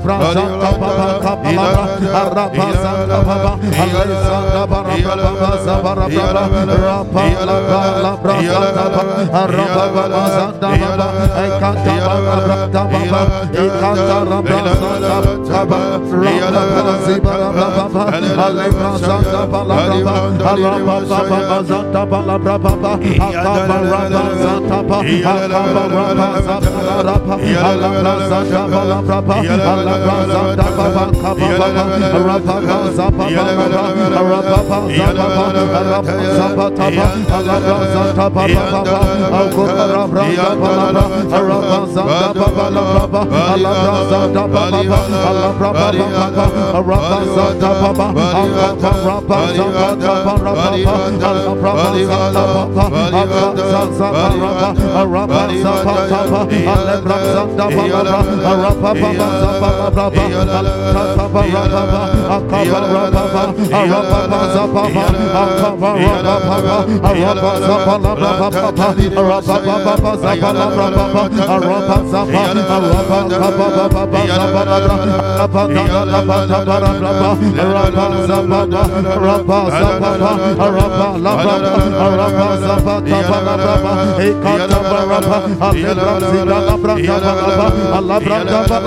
Kaba, Alabaza, Alabra,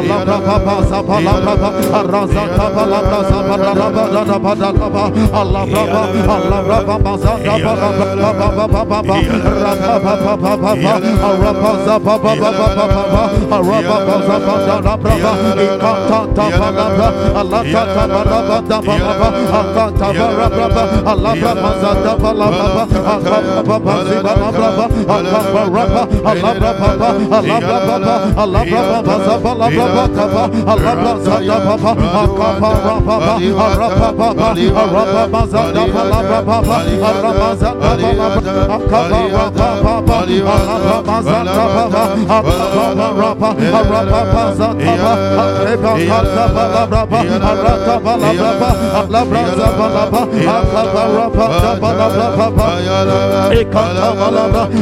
Allah baza bala baba raza ta bala baza bala baba bala bala baba Allah baba Allah baba baza ta bala baba baba baba raza baba baba Allah baza baba baba baba Allah baba baza bala baba ikata ta bala Allah ta ta bala baba baba Allah ta bala baba Allah baba baza ta bala baba Allah baba si bala baba Allah baba Allah baba Allah baba Allah baba baza bala baba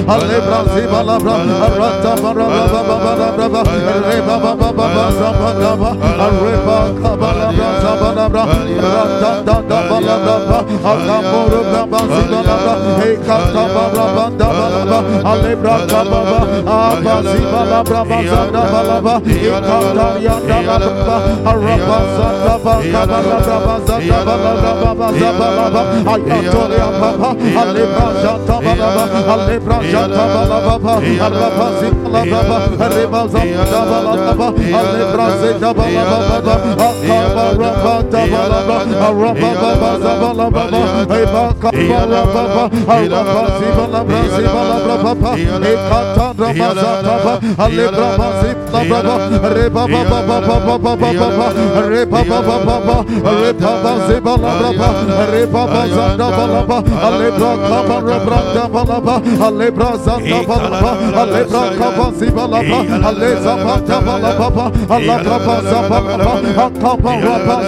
Alebra zibalabra, arata barabra, barabra, barabra, reba, barabra, barabra, baba zabadaba areba kabalabra zabalabra rata da da balabra akamoro baba zi balabra ikata balabra da balabra alebra kababa abazi balabra bazanda balabra ikata ya da balabra araba zanda balabra bazanda balabra baba zabalabra ayatoria baba alebra jata balabra alebra jata balabra araba zi balabra reba zanda balabra alebra zanda balabra akaba raba da balabra araba baba zabalabra eba kabara baba araba zi balabra zi balabra baba ekata raba zata baba alebra zi balabra reba baba baba baba baba reba baba baba reba baba zi balabra reba baba zanda balabra alebra kabara branda balabra alebra zanda balabra alebra kaba zi balabra aleza bata balabra Allah kaba zabalabra akaba raba zi balabra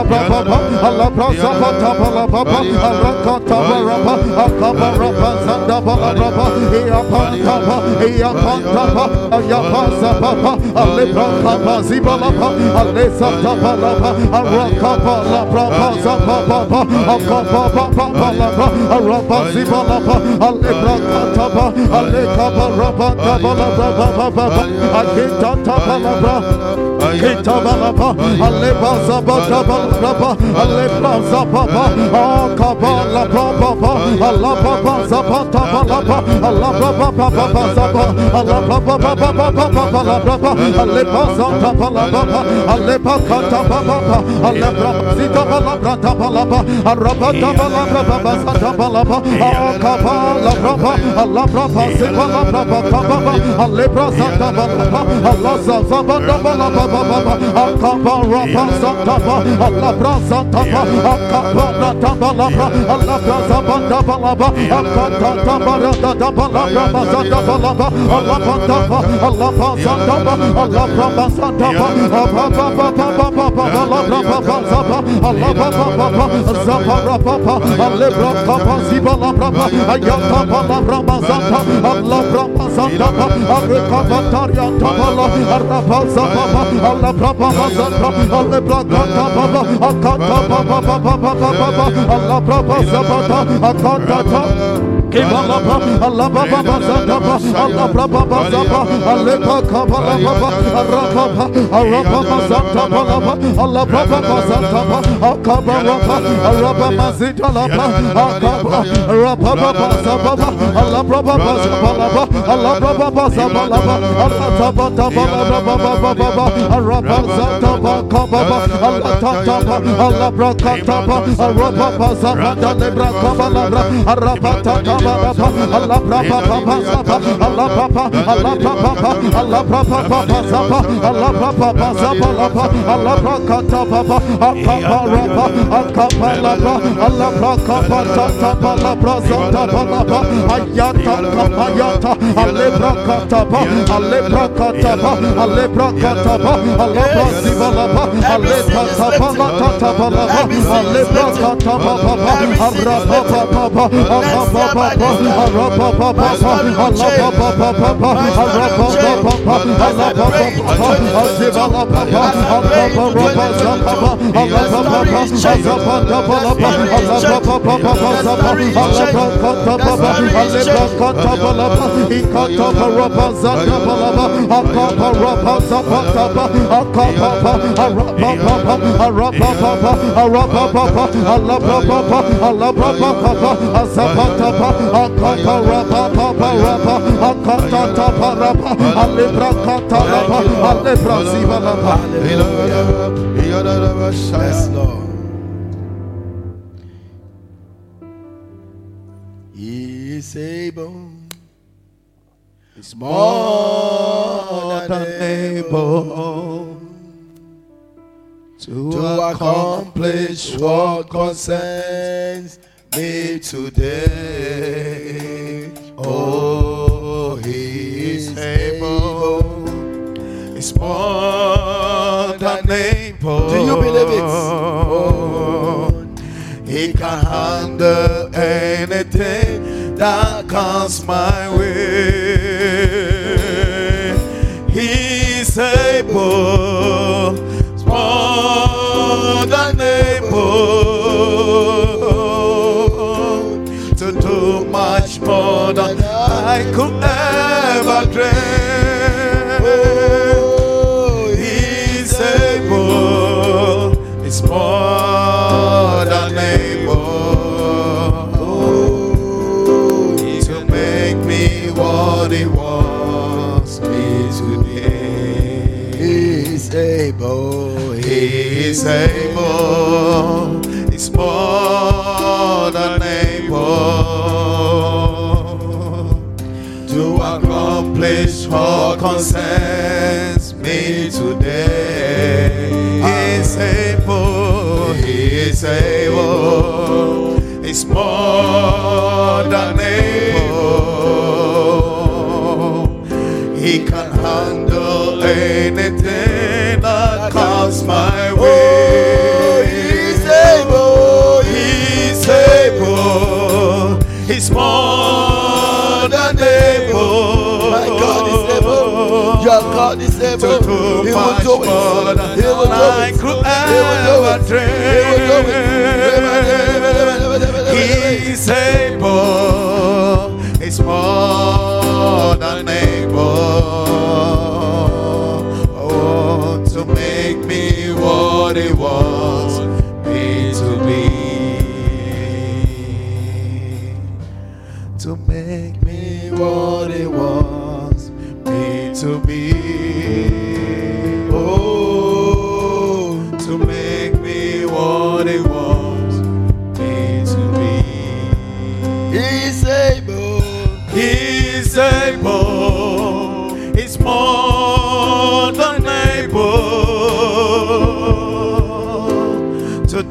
raba zanda balabra araba baba baba araba baba zababa akaba raba baba Allah raba zabalabra baba Allah raba zabata balabra alebra zanda balabra baba Allah kaba zanda balabra Allah Allah braza banda balaba, akata tabara da balabra, bazata balaba, Allah banda Allah baza taba, Allah braba zataba, aba ba ba ba ba ba ba balabra baba akata baba baba baba baba, Allah braba zabata, akata Kibalaba, Allah Papa Arapa Papa Papa Papa rapa papa Yes, Lord. He is able. It's more than able to accomplish what concerns me today. Oh, he is able. It's more than able. Do you believe it? Oh, He can handle anything that comes my way. He's able, He's more more than I could ever dream. He's able, He's more than able oh, to make me what He wants me to be. he is able. He is able, He's more what concerns me today. He is able, He is able, He's more than able. He can handle anything that comes my oh, way. Oh, he's able. He's able. He's more God is able. To do He will do it. more than He will do it. He will do it. He will do it. He's able. He's more than able.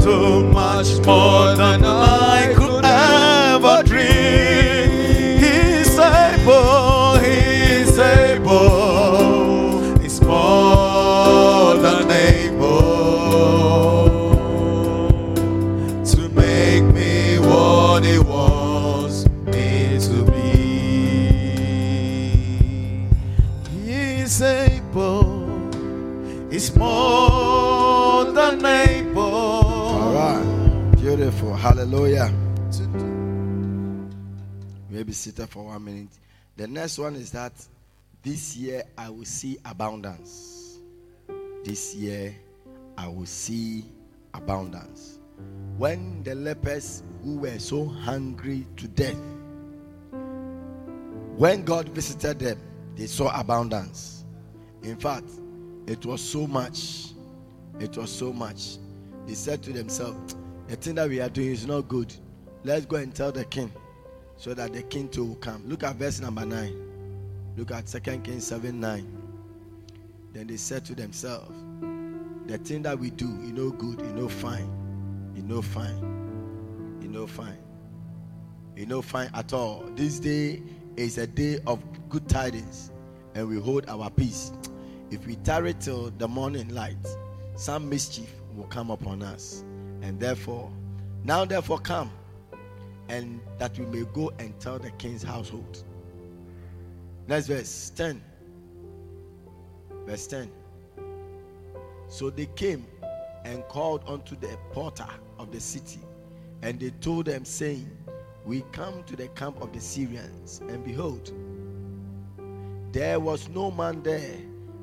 Able to do much more than I could ever dream. Maybe seated for one minute. The next one is that this year I will see abundance. This year I will see abundance. When the lepers who were so hungry to death, when God visited them, they saw abundance. In fact, it was so much. It was so much. They said to themselves, The thing that we are doing is not good. Let's go and tell the king so that the king too will come. Look at verse number 9. Look at 2 Kings 7 9. Then they said to themselves, The thing that we do, you know, good, you know, fine. You know, fine. You know, fine. You know, fine at all. This day is a day of good tidings, and we hold our peace. If we tarry till the morning light, some mischief will come upon us. And therefore, now therefore come, and that we may go and tell the king's household. Next verse 10. Verse 10. So they came and called unto the porter of the city, and they told them, saying, We come to the camp of the Syrians, and behold, there was no man there,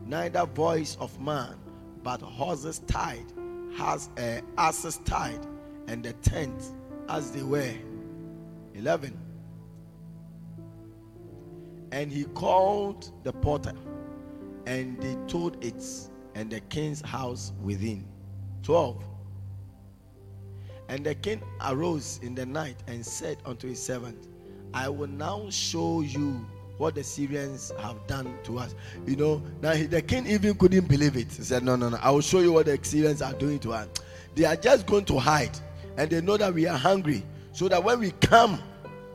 neither voice of man, but horses tied, has uh, asses tied, and the tent as they were. 11. And he called the porter, and they told it, and the king's house within. 12. And the king arose in the night and said unto his servant, I will now show you what the Syrians have done to us. You know, now he, the king even couldn't believe it. He said, No, no, no, I will show you what the Syrians are doing to us. They are just going to hide, and they know that we are hungry, so that when we come,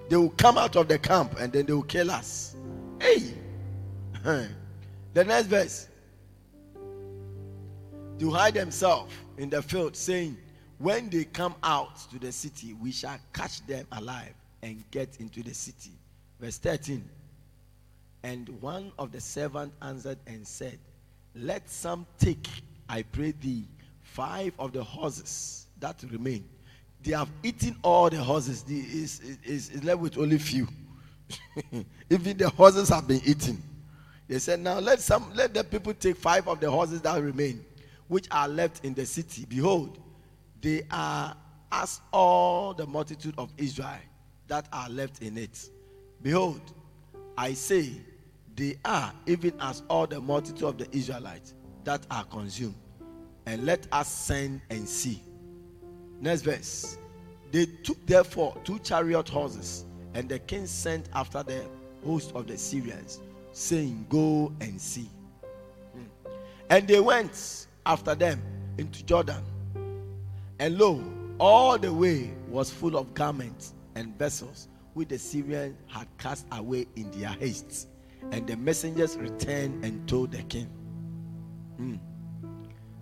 they will come out of the camp and then they will kill us. Hey, the next verse. To hide themselves in the field, saying, When they come out to the city, we shall catch them alive and get into the city. Verse 13. And one of the servants answered and said, Let some take, I pray thee, five of the horses that remain. They have eaten all the horses. The is, is, left with only few. Even the horses have been eaten. They said, Now let some let the people take five of the horses that remain, which are left in the city. Behold, they are as all the multitude of Israel that are left in it. Behold, I say, they are even as all the multitude of the Israelites that are consumed. And let us send and see. Next verse. They took therefore two chariot horses, and the king sent after the host of the Syrians, saying, Go and see. Hmm. And they went after them into Jordan. And lo, all the way was full of garments and vessels which the Syrians had cast away in their haste. And the messengers returned and told the king. Hmm.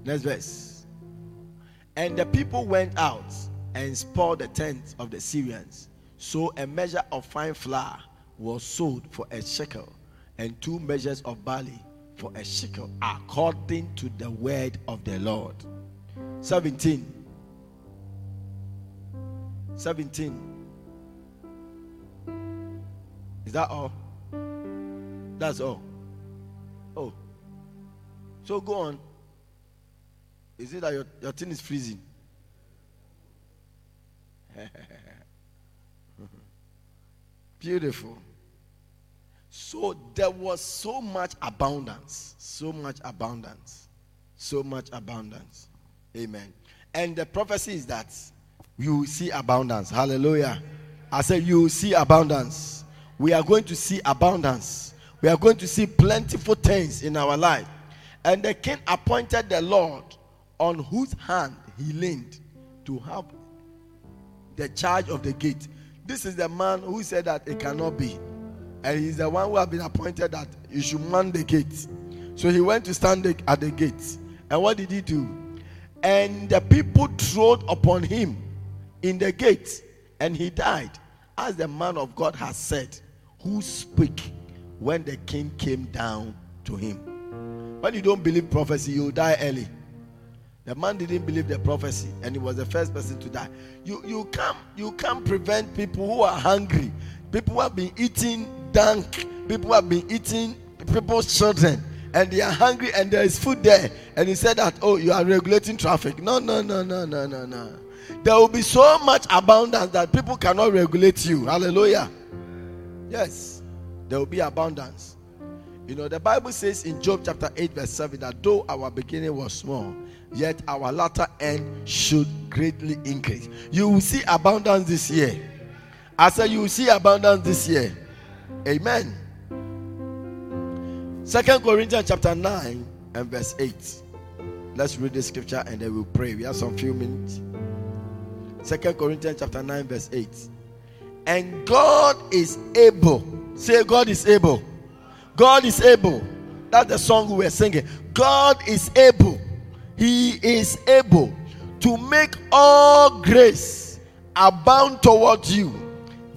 Next verse. And the people went out and spoiled the tents of the Syrians. So a measure of fine flour was sold for a shekel, and two measures of barley for a shekel, according to the word of the Lord. 17. 17. Is that all? That's all. Oh. So go on. Is it that your, your thing is freezing? Beautiful. So there was so much abundance, so much abundance, so much abundance. Amen. And the prophecy is that you will see abundance. Hallelujah. I said, You see abundance. We are going to see abundance. We are going to see plentiful things in our life. And the king appointed the Lord on whose hand he leaned to have the charge of the gate. This is the man who said that it cannot be. And he's the one who has been appointed that you should man the gate. So he went to stand at the gate. And what did he do? And the people trod upon him in the gate, and he died, as the man of God has said, who speak when the king came down to him. When you don't believe prophecy, you die early. The man didn't believe the prophecy, and he was the first person to die. You you can't you can't prevent people who are hungry, people who have been eating dank, people who have been eating people's children, and they are hungry, and there is food there, and he said that oh you are regulating traffic. No no no no no no no. There will be so much abundance that people cannot regulate you. Hallelujah. Yes, there will be abundance. You know, the Bible says in Job chapter 8, verse 7 that though our beginning was small, yet our latter end should greatly increase. You will see abundance this year. I said, You will see abundance this year. Amen. Second Corinthians chapter 9 and verse 8. Let's read the scripture and then we'll pray. We have some few minutes. Second Corinthians chapter 9, verse 8. And God is able. Say, God is able. God is able. That's the song we were singing. God is able. He is able to make all grace abound towards you.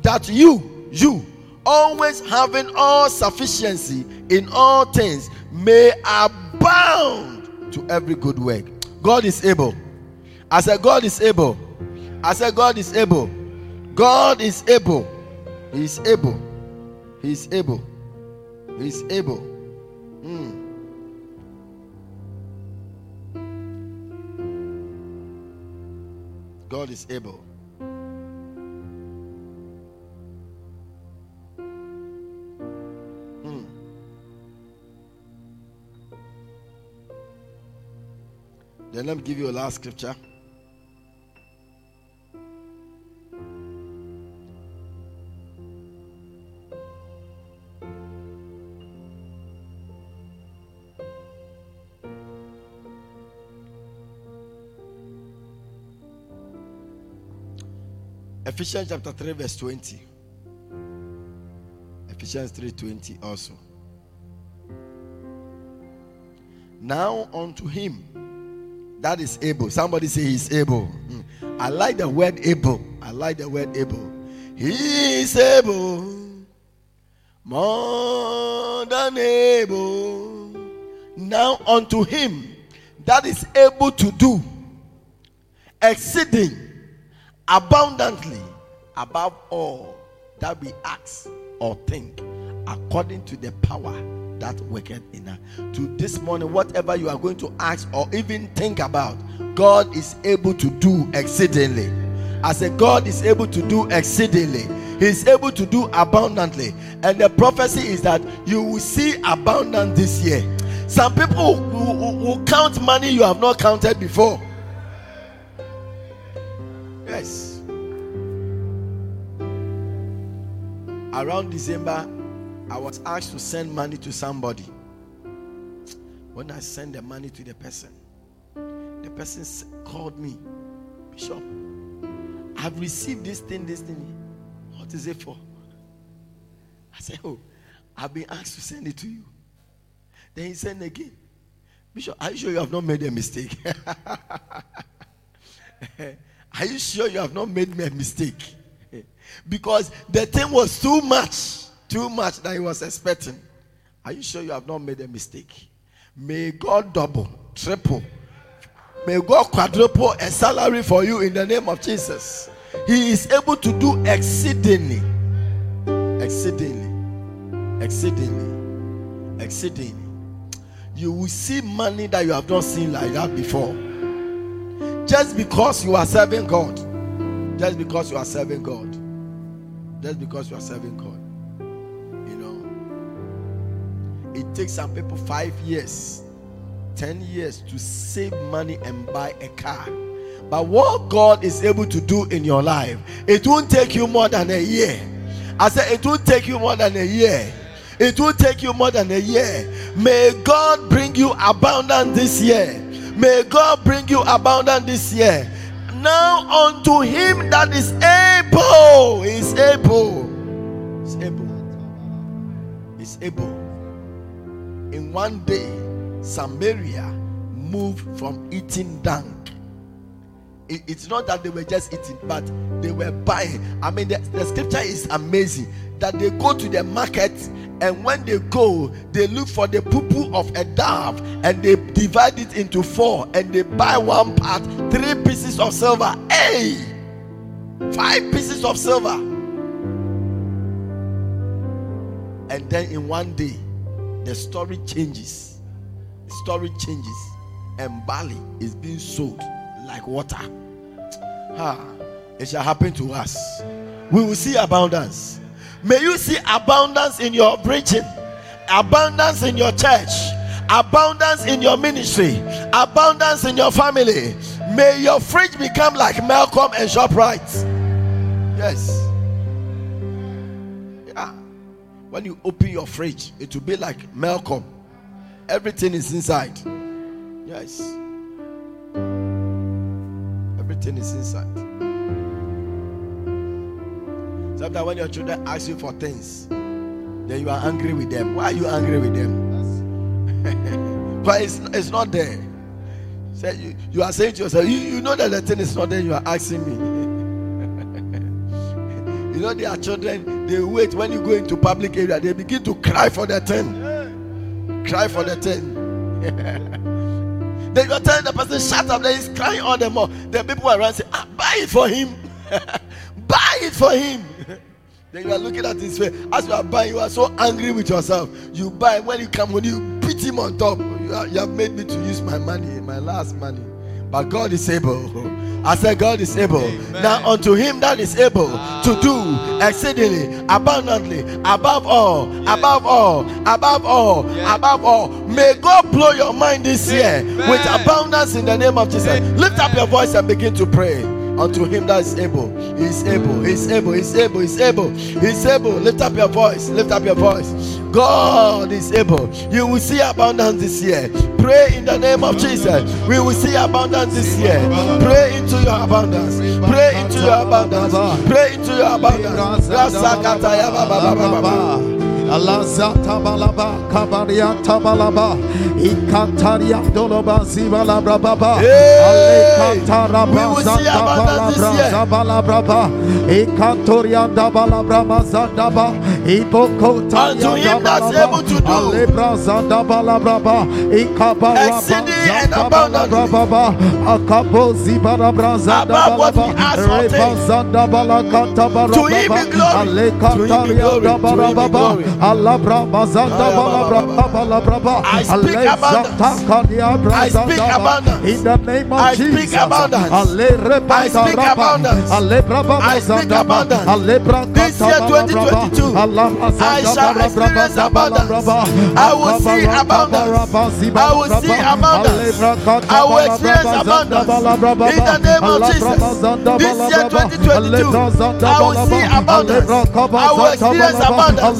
That you, you, always having all sufficiency in all things, may abound to every good work. God is able. I said, God is able. I said, God is able. God is able. He is able. He is able. He is able. God is able. Mm. Then let me give you a last scripture. Ephesians chapter 3, verse 20. Ephesians 3:20 also. Now unto him that is able. Somebody say he's able. Hmm. I like the word able. I like the word able. He is able, more than able. Now unto him that is able to do exceeding abundantly above all that we ask or think, according to the power that worketh in us. To this morning, whatever you are going to ask or even think about, God is able to do exceedingly. As a God is able to do exceedingly, He is able to do abundantly. And the prophecy is that you will see abundance this year. Some people will count money you have not counted before. Yes. Around December, I was asked to send money to somebody. When I sent the money to the person, the person called me, Bishop, I've received this thing, this thing. What is it for? I said, Oh, I've been asked to send it to you. Then he said again, Bishop, are you sure you have not made a mistake? are you sure you have not made me a mistake? because the thing was too much, too much that he was expecting. Are you sure you have not made a mistake? May God double, triple, may God quadruple a salary for you in the name of Jesus. He is able to do exceedingly, exceedingly, exceedingly, exceedingly. You will see money that you have not seen like that before. Just because you are serving God. Just because you are serving God just because you are serving God. You know, it takes some people five years, ten years to save money and buy a car. But what God is able to do in your life, it won't take you more than a year. I said, it won't take you more than a year. It will take you more than a year. May God bring you abundance this year. May God bring you abundance this year now unto him that is able. Is able. Is able. Is able. In one day, Samaria moved from eating dung. it's not that they were just eating, but they were buying. I mean, the, the scripture is amazing that they go to the market and when they go, they look for the poo of a dove and they divide it into four and they buy one part, three pieces of silver. Hey, five pieces of silver. And then in one day, the story changes. The story changes, and barley is being sold like water. Ah, it shall happen to us. We will see abundance. May you see abundance in your preaching, abundance in your church, abundance in your ministry, abundance in your family. May your fridge become like Melcom and ShopRite. Yes. Yeah. When you open your fridge, it will be like Melcom. Everything is inside. Yes. Everything is inside. Sometimes when your children ask you for things, then you are angry with them. Why are you angry with them? but it's, it's not there. So you, you are saying to yourself, you, you know that the thing is not there, you are asking me. you know, there are children, they wait when you go into public area, they begin to cry for the thing. Cry for the thing. then you're telling the person, shut up, then he's crying all the more. Then people around say, ah, buy it for him. buy it for him. Then you are looking at his face. As you are buying, you are so angry with yourself. You buy when you come, when you beat him on top, you, are, you have made me to use my money, my last money. But God is able. I said, God is able. Amen. Now, unto him that is able ah. to do exceedingly, abundantly, above all, yes. above all, above all, yes. above all. May God blow your mind this Amen. year with abundance in the name of Jesus. Amen. Lift up your voice and begin to pray unto him that is able. He's able, he's able, he's able, he's able, he's able. Lift up your voice, lift up your voice. God is able. You will see abundance this year. Pray in the name of Jesus. We will see abundance this year. Pray into your abundance. Pray into your abundance. Pray into your abundance. Alazata balaba kabaria tabalaba. Ikantaria doloba zivala brababa alekantara bazanda balabra zabala braba ikantoria dabala braba zandaba iboko taria dabalaba alebra zanda balabraba ikabara zanda brababa akabo zibara brazanda balaba. reba zanda balakanta barababa alekantaria dabalaba Alabra bazanda balabra balabra I speak abundance. I speak abundance. In the name of I Jesus. speak abundance. I speak abundance. I speak abundance. This year 2022, I shall experience abundance. I will see abundance. I will see abundance. I will experience abundance. In the name of Jesus. This year 2022, I will see abundance. I will experience abundance.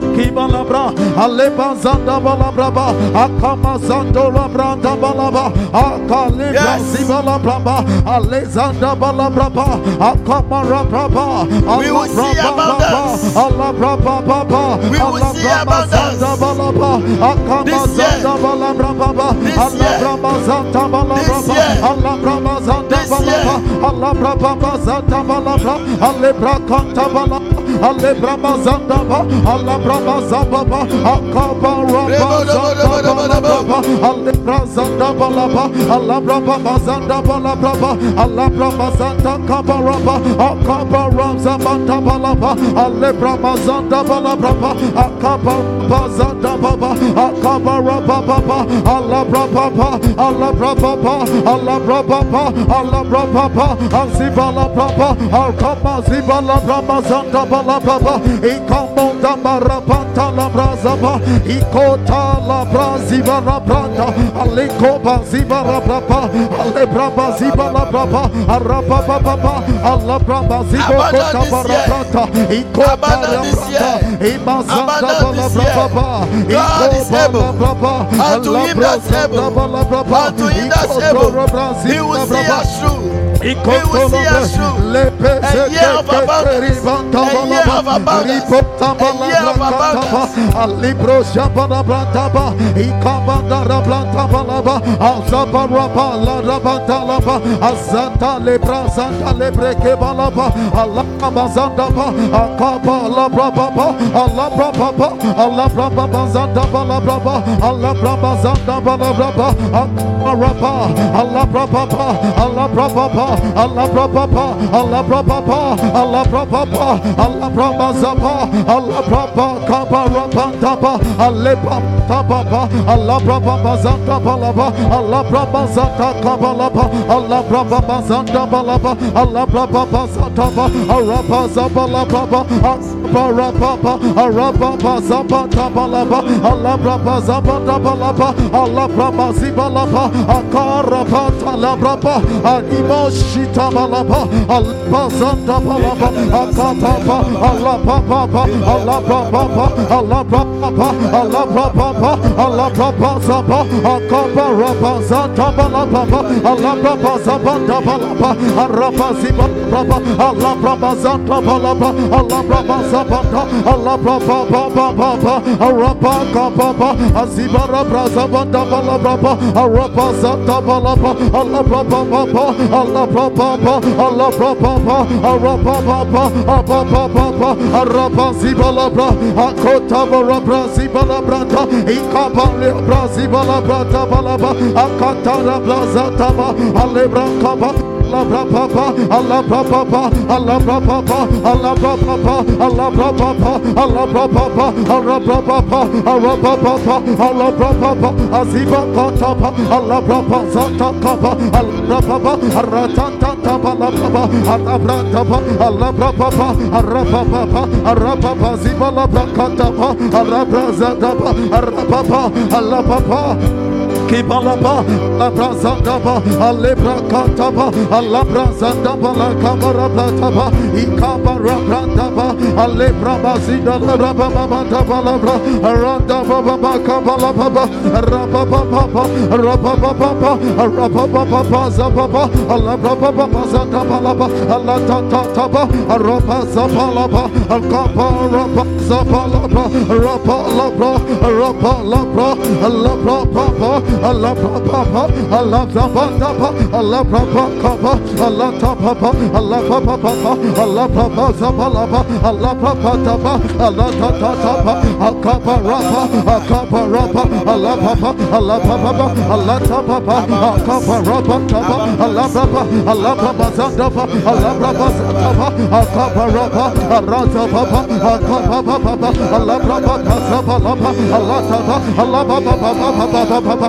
Kibalabra, Aleba Zanda Balabraba, Akama Zando Labranda Balaba, Akalibra Sibalabraba, Alexanda Balabraba, Akama Rabraba, We will see abundance. Alabraba Baba, We will see abundance. Zanda Balaba, Akama This year. Balabraba, This year. Alabraba Zanda Balabraba, This year. Alabraba Zanda This year. Balaba, Alabraba Zanda Alebra Kanta Balaba, Alebraba Zanda Ba, Alabraba Zababa, Akaba Raba Zanda Balaba, Alebra Zanda Balaba, Alabraba Zanda Balaba, Alabraba Zanda Kabaraba, Akaba Ramza Banda Balaba, Alebraba Zanda Balaba, Akaba Zanda Baba, Akaba Raba Baba, Alabra Baba, Alabra Baba, Alabra Baba, Alabra Baba, Azibala Baba, Akaba Zibala Zanda Balaba, Ikamonda Marabanta La Brazaba, Ikota La La Branda, Alikoba Ziba La Braba, Alebraba Ziba La Braba, Araba Baba, Alabraba Ziba Kota Barabrata, Ikota La Abundance this Brata, year. Imazanda Abundance this year. Bala God is able. Braba, Unto him that's able. Unto him that's able. He will see us through. He will see us through. A year of abundance. A year of abundance. A year of abundance. Alibro Shabana Brantaba, Ikabanda Blantabalaba, Azabaraba, La Rabantalaba, Azanta Lebra Zanta Lebreke Allah Mazandaba, Akaba La Brababa, Allah Brababa, Allah Brababa Zanda Balabraba, Allah Braba Zanda Balabraba, Amaraba, Allah Brababa, Allah Brababa, Allah Brababa, Allah Brababa, Allah Brababa, Allah Brabazaba, Allah Braba Kabarabantaba, Alepa Tababa, Allah Brababa Zanda Balaba, Allah Braba Zanda Kabalaba, Allah Brababa Zanda Balaba, Allah Brababa Zataba, Araba Zabala Braba, Arababa, Arababa Zabata Balaba, Allah Braba Zabata Balaba, Allah Braba Zibalaba, Akaraba Talabraba, Animoshita Balaba, Allah Zanda Balaba, Akataba, Allah Baba, Allah Baba, Allah Baba, Allah Baba, Allah Baba Zaba, Akaba Raba Zata Balaba, Allah Baba Zabata Balaba, Araba Zibalaba, Allah Baba Zata Balaba, Allah Baba Zabata, Allah Baba Baba Baba, Araba Kababa, Azibara Brazabanda Balaba, Araba Zata Balaba, Allah Baba Baba, Allah Baba Baba, Allah Baba Baba, Araba Baba, Ababa Baba, Araba Zibalabra, Akota Barabra Zibalabrata, Ikabale Brazibalabrata Balaba, Akatara Blazataba, Alebra Kaba. Allah Papa, Allah Papa, Allah Papa, Allah Papa, Allah Papa, Allah Papa, Allah Papa, Allah Papa, Allah Papa, Aziba Katapa, Allah Papa, Zata Kapa, Allah Papa, Ratata Tapa, Allah Papa, Allah Papa, Allah Papa, Allah Papa, Papa, Ziba La Katapa, Papa, Allah Papa, Allah Papa, kibalaba labrazandaba alebrakataba alabrazandaba lakabarabataba ikabarabrataba alebrabazida labrababataba labra randababa kabalababa rabababa rabababa rabababa zababa alabrababa zandabalaba alatataba arabazabalaba alkabaraba zabalaba rabalabra rabalabra alabra papa Allah Papa, Allah Papa, Allah Papa, Allah Papa, Allah Papa, Allah Papa, Zapalapa, Allah Papa, Tapa, Allah Tata Tapa, Akapa Rapa, Akapa Rapa, Allah Papa, Allah Papa, Allah Tapa, Akapa Rapa, Tapa, Allah Papa, Allah Papa, Zandapa, Allah Papa, Zandapa, Akapa Rapa, Arata Papa, Akapa Papa, Allah Papa, Zapalapa, Allah Tapa, Allah Papa, Papa, Papa, Papa,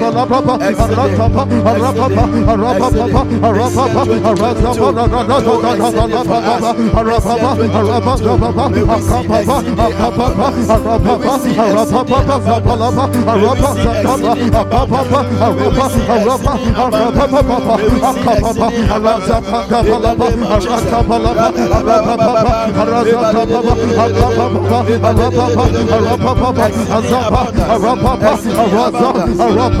Arapa, Arapa, Arapa,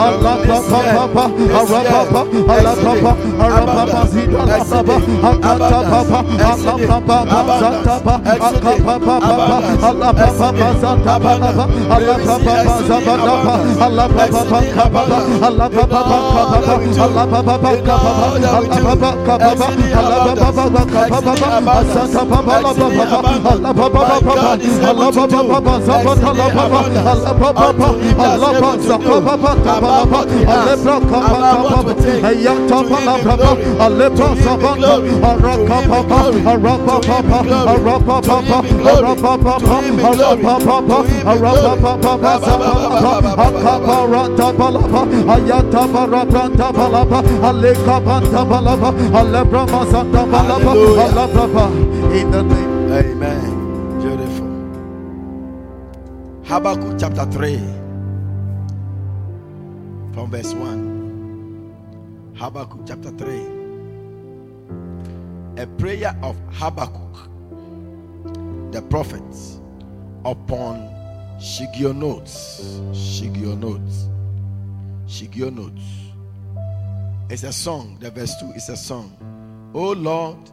Allah in the name. Amen. Beautiful. Habakkuk chapter 3 from verse 1. Habakkuk chapter 3. A prayer of Habakkuk, the prophet, upon Shigionoth. Shigionoth. Shigionoth. It's a song. The verse 2 is a song. Oh Lord,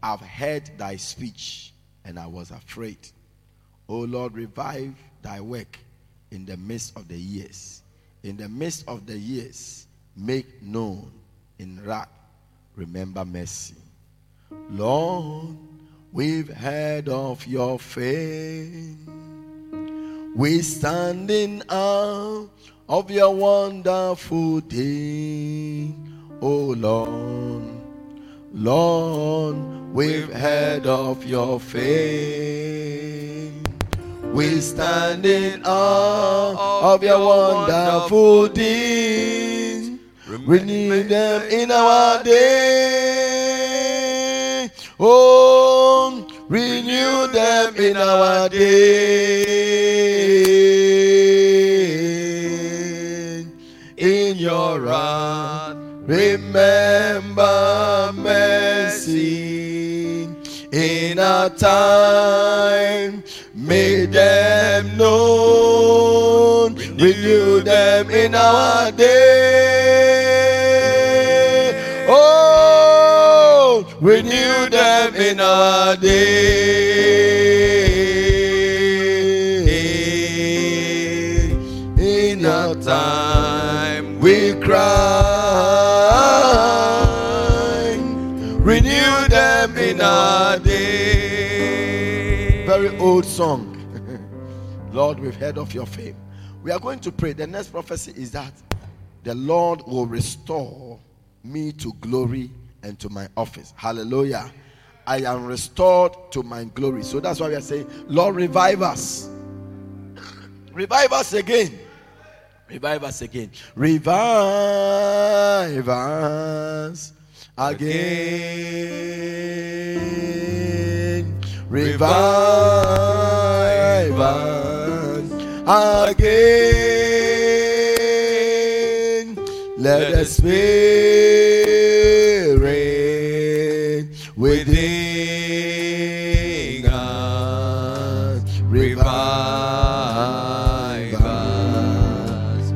I've heard thy speech and I was afraid. Oh Lord, revive thy work in the midst of the years in the midst of the years, make known in wrath, remember mercy. Lord, we've heard of your fame. We stand in awe of your wonderful thing, oh Lord. Lord, we've heard of your fame. We stand in awe of your wonderful deeds. Renew them in our day. Oh, renew them in our day. In your wrath, remember mercy. In our time, make them known. Renew them in our day. Oh, renew them in our day. Old song. Lord, we've heard of your fame. We are going to pray. The next prophecy is that the Lord will restore me to glory and to my office. Hallelujah. I am restored to my glory. So that's why we are saying, Lord, revive us. Revive us again. Revive us again. Revive us again. Revive us again. Let the Spirit within us revive us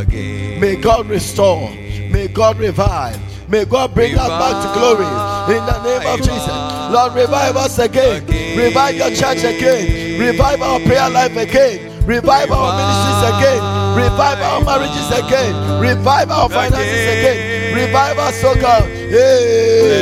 again. May God restore. May God revive. May God bring us back to glory in the name of Jesus. Lord, revive us again. Revive your church again. Revive our prayer life again. Revive our ministries again. Revive our marriages again. Revive our finances again. Revive us, oh God. Hey,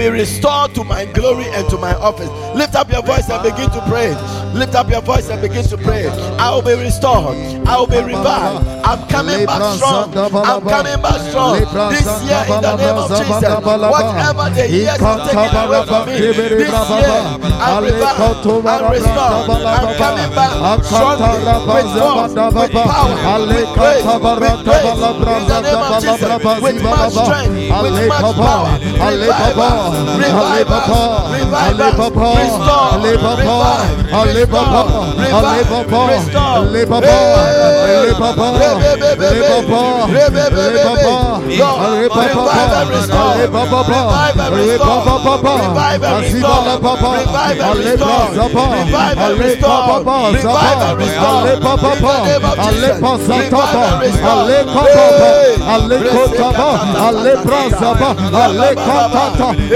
be restored to my glory and to my office. Lift up your voice and begin to pray. Lift up your voice and begin to pray. I will be restored. I will be revived. I'm coming back strong. I'm coming back strong. This year, in the name of Jesus, whatever the years have taken away from me, this year, I'm revived. I'm restored. I'm coming back strongly with force, with power, with grace, with grace. In the name of Jesus, with much strength, with much power. Revive revival, revival,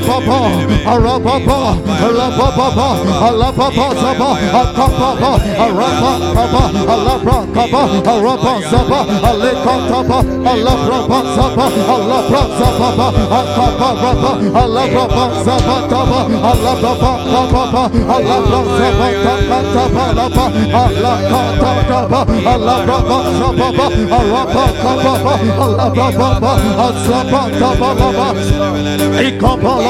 Arapapa, Arapapa, Arapapa, Arapapa, Saba, Akapapa, Arapapa, Alaprakapa, Arapa Saba, Alekatapa, Alaprapa Saba, Alapra Saba, Akaparapa, Alaprapa Saba, Taba, Alaprapa, Kapapa, Alapra Saba, Kapapa, Alapa, Alakatapa, Alaprapa Saba, Arapa Kapapa, Alaprapa, Asapa, Kapapa, Ikapala.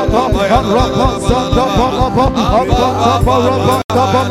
Rapa, Rapa, Rapa, Rapa, Rapa, Rapa, Baba,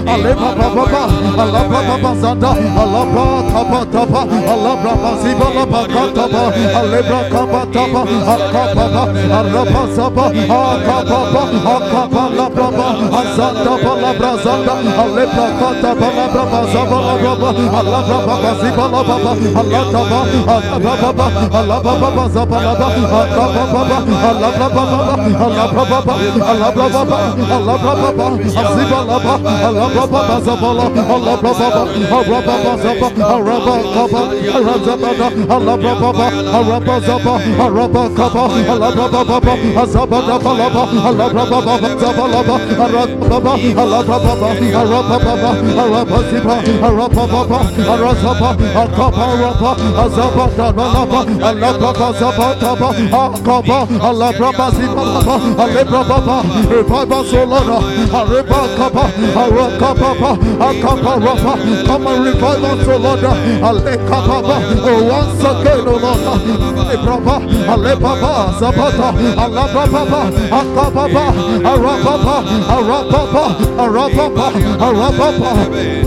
Allah Papa, Allah Papa, Zanda, Allah Papa, Tapa, Allah Papa, Sibala Bakataba, Alebra Kabataba, Akapaba, Araba Saba, Akapaba, Akapa Labraba, Azanda Balabra Zanda, Alebra Kataba Labraba Zaba Alabraba Zibala Baba, Alabraba, Alabraba, Azibalaba, Alabraba Zabala, Alabraba, Araba Zaba, Kaba, Arazaba, Akaba, Raba, Azabada Balaba, Alababa, Zabataba, Akaba, Alababa, Zibalaba, Alebrababa, Revive us, O Akaba, Raba, come and revive us, O Lord, once again, O Lord, Alebraba, Alebaba, Zabata, Alababa, Akababa, Arababa, Arababa, Arababa, Arababa,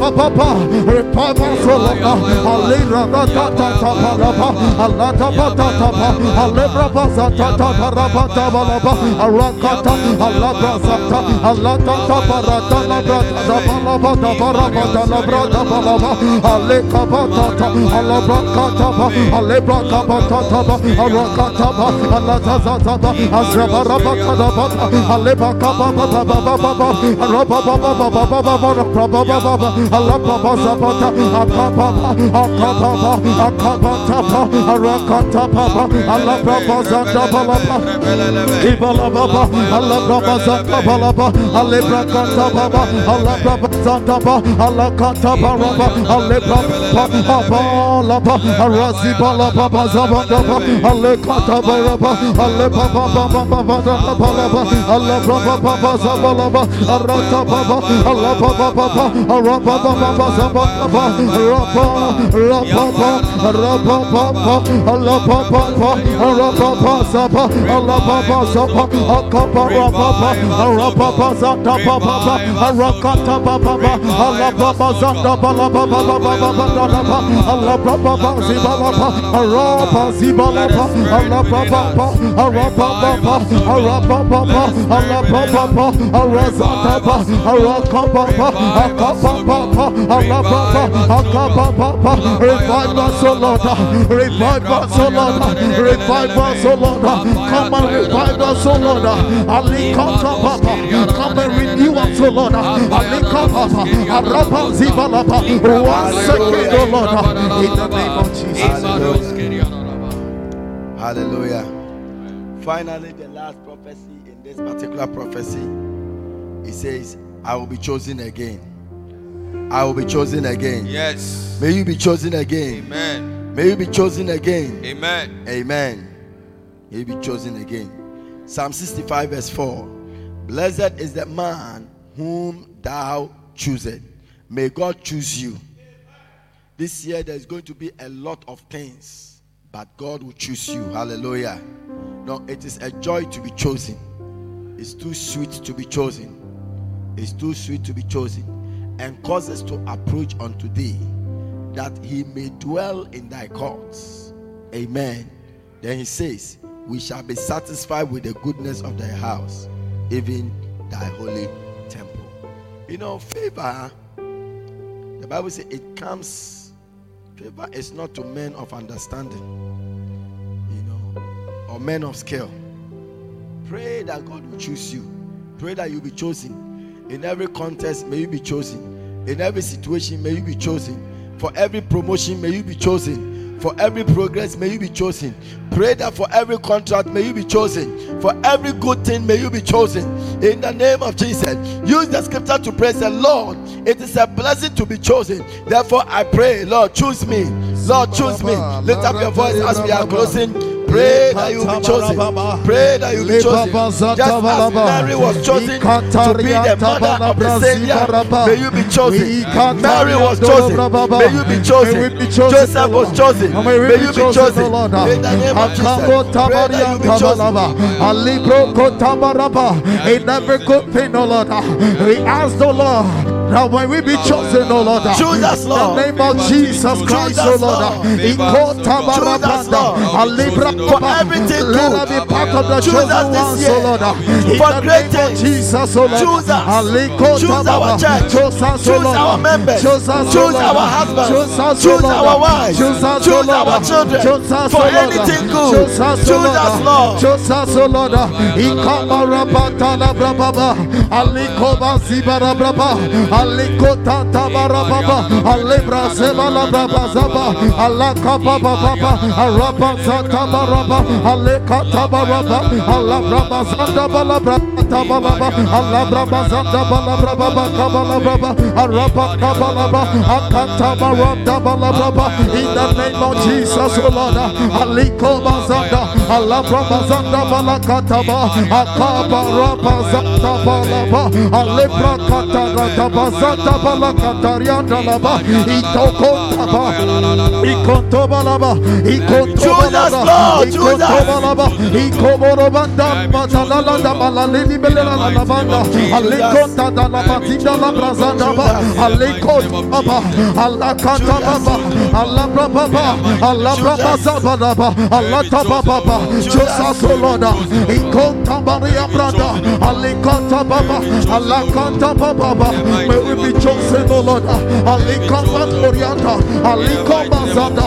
Ababa, revive us, O Lord, Alira, Tata, Taparaba, Alataba, Tapa, Alebraba, Zatata, Parabata, Balaba, Arakata, Alabrazata, Alatata, Parata, Labrata, Balaba, Zabadaba, Rapa, Rapapa, Rapapa, Alababa, Arababa Zaba, Alababa Zaba, Akaba Rababa, Arababa Zata Baba, Arakata Baba, Alababa Zata Baba Baba Baba Baba, Allah Baba Araba Zibalaba, Allah Baba, Araba Baba, Araba Baba, Allah Baba, Arakababa, Akababa, Allah Baba, Akababa, revive us, O Lord, revive us, O Lord, revive us, O Lord, come and revive us, O Lord, Ali Baba, come and renew us, O Lord, Ali Araba Zibalaba, once again, Lord, in the name of Jesus. Hallelujah. Finally, the last prophecy in this particular prophecy, he says, I will be chosen again. I will be chosen again. Yes. May you be chosen again. Amen. May you be chosen again. Amen. Amen. May you be chosen again. Psalm 65, verse 4. Blessed is the man whom thou choosest. May God choose you. This year there's going to be a lot of things, but God will choose you. Hallelujah. No, it is a joy to be chosen. It's too sweet to be chosen. It's too sweet to be chosen. And causes to approach unto thee that he may dwell in thy courts. Amen. Then he says, We shall be satisfied with the goodness of thy house, even thy holy. You know, favor, the Bible says it comes Favor is not to men of understanding, you know, or men of skill. Pray that God will choose you. Pray that you'll be chosen. In every contest, may you be chosen. In every situation, may you be chosen. For every promotion, may you be chosen. For every progress, may you be chosen. Pray that for every contract, may you be chosen. For every good thing, may you be chosen. In the name of Jesus, use the scripture to praise the Lord. It is a blessing to be chosen. Therefore, I pray, Lord, choose me. Lord, choose me. Lift up your voice as we are closing. Pray that you will be chosen. Pray that you will be chosen. Just as Mary was chosen to be the mother of the Savior, may you be chosen. Mary was chosen. May you be chosen. Joseph was chosen. May you be chosen. In the name of Jesus. Pray that you be chosen. In every good thing, O Lord, we ask the Lord. Now, when we be chosen, O Lord, choose us, Lord. In the name of Jesus Christ, O Lord, Lord. For everything let us be part of the chosen ones, O Lord. For great things, Jesus, O Lord, choose us. Choose our church. Choose us, our members. Choose us, choose our husbands. Choose us, choose our wives. Choose us, choose our children. Choose us, For anything good, choose us, choose us, Lord. Choose us, O Lord. Ikamara batala brababa, alikoba zibara braba, Alikota Tabara Baba, Alibra Sebala Baba Zaba, Alaka Baba Baba, Araba Sakaba Raba, Aleka Tabaraba, Alabraba Santa Balabra Tabalaba, Alabraba Santa Balabraba, Kabalaba, Araba Kabalaba, Akatabara Dabalaba, in the name of Jesus, O Lord, Aliko Bazanda, Alabraba Santa Balakataba, Akaba Raba Santa Balaba, Alebra Kataraba. Mazanda balakatarianda laba. Itokonta baba. Baba. Baba. Baba. Baba. Baba. Baba may we be chosen, O Lord, ah, alikoma glorianda, alikoma zanda,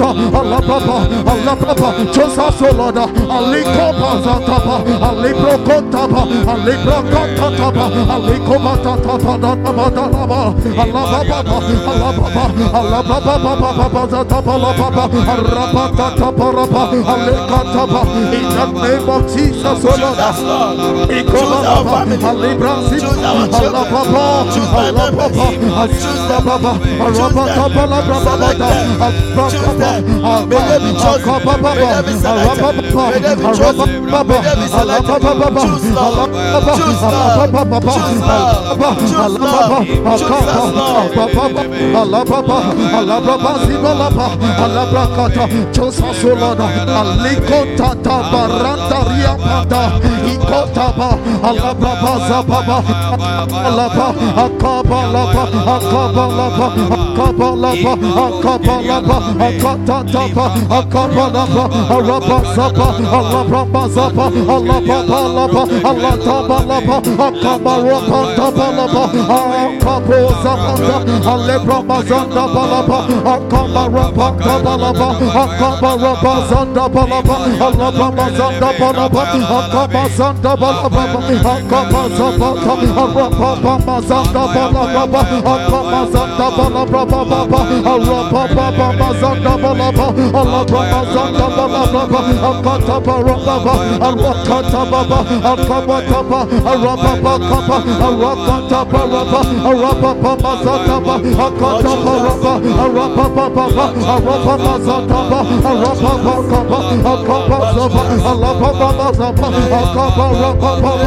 Alabata, Alababa, Allah, Josa Solana, Aliko Bazataba, Alibro Kotaba, Alibro Kotataba, Aliko Batataba, Natabatanaba, Alababa, Alababa, Alababa, Baba Zataba, Lababa, Arabata, Taparaba, Alikataba, in the name of Jesus, Solana, Ikobaba, Alibra, Alababa, Alababa, Alababa, Alababa, Alababa, Alababa, May there. May. May. May. Choose love. Choose love. Choose love. Choose love. Choose love. Choose love. Choose love us, Lord. Iko Choose our Baba, family. Alibra Choose our Allah children. Baba, Choose my Allah members. Baba, Choose them. Baba, Choose Arabata them. Balabra Select Baba, them. Choose them. May they be chosen. May they be selected. May they be chosen. May they be selected. Choose Lord. Choose Lord. Choose Lord. Choose Lord. Choose us, Lord. Akaba Ratatapa, Akabalapa, Arabasapa, Alabrabazapa, Alababalapa, Alatabalapa, Akabarapa, Tabalapa, Akabozapanta, Alebrabazanda Balapa, Akabarapa, Tabalapa, Akabarabazanda Balapa, Alabamazanda Balapa, Akabazanda Balapa, Akabazapata, Arababamazanda Balapa, Akabazanda Balapa, Arababamazanda Balapa, Alabamazanda Balapa, Akatabarababa, Arakata Akabakaba, Arababakaba, Arakatabaraba, Arababamazataba, Akatabaraba, Arabababa, Arabamazataba, Arababakaba, Akabazaba, Alababamazaba, Akabarababa,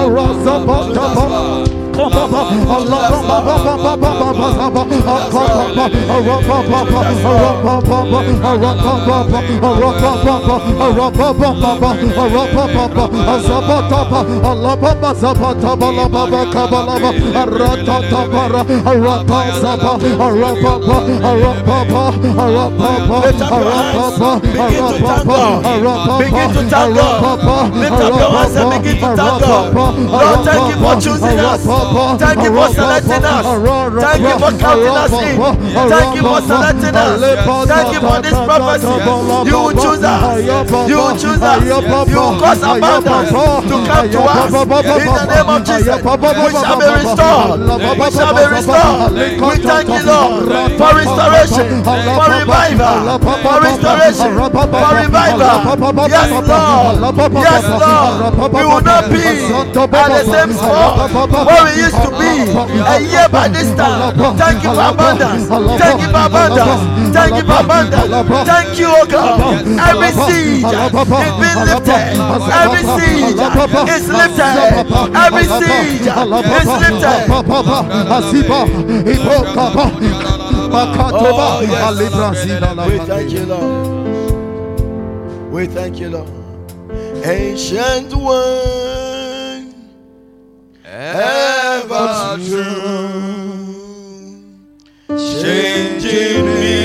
Arazabataba, Begin to thank. Lift up your hands and begin to thank. Lord, thank you for choosing us. Thank you for selecting us. Thank you for counting us in. Thank you for selecting us. Thank you for this prophecy. You will choose us. You will choose us. You will cause abundance to come to us. In the name of Jesus, we shall be restored. We shall be restored. We thank you, Lord, for restoration, for revival, for restoration, for revival. Yes, Lord. Yes, Lord. We will not be at the same spot used to be a year by this time. Thank you for. Thank you for. Thank you for. Thank you, oh God. Every siege is being lifted. Every siege is lifted. Every siege is lifted. Oh, yes. We thank you, Lord. We thank you, Lord. Ancient one, ever true, changing me.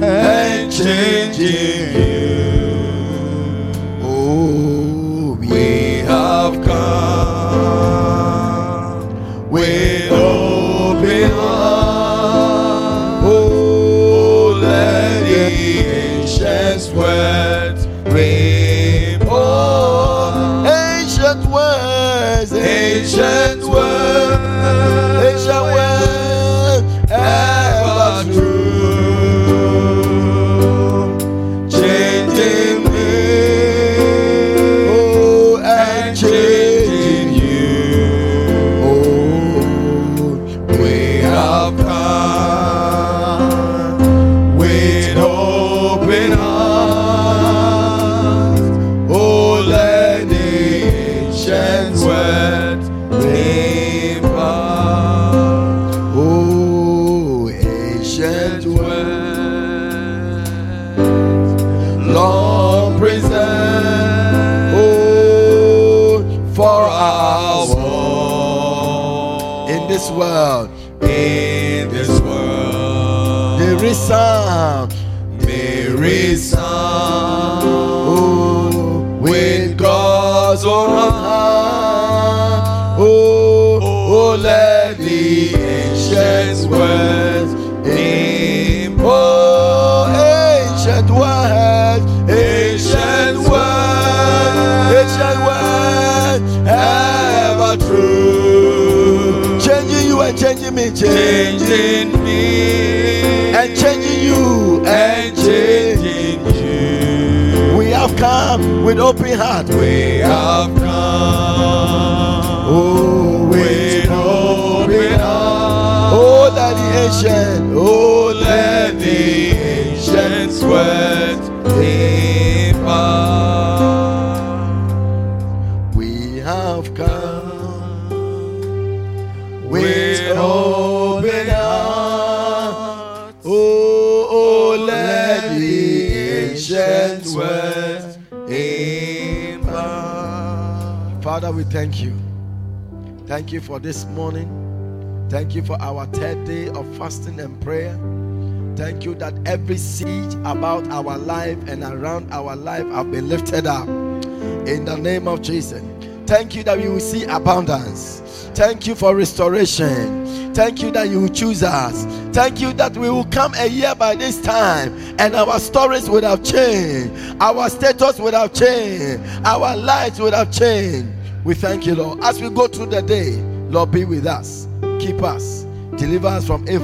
And changing you. Oh, we have come world. In this world, there is sound. Changing me, and changing you and changing you. We have come with open heart. We have come. Oh, with open heart. Oh, let the ancient. Oh, let the ancient words Father, we thank you. Thank you for this morning. Thank you for our third day of fasting and prayer. Thank you that every siege about our life and around our life have been lifted up. In the name of Jesus. Thank you that we will see abundance. Thank you for restoration. Thank you that you will choose us. Thank you that we will come a year by this time and our stories would have changed. Our status would have changed. Our lives would have changed. We thank you, Lord. As we go through the day, Lord, be with us. Keep us. Deliver us from evil.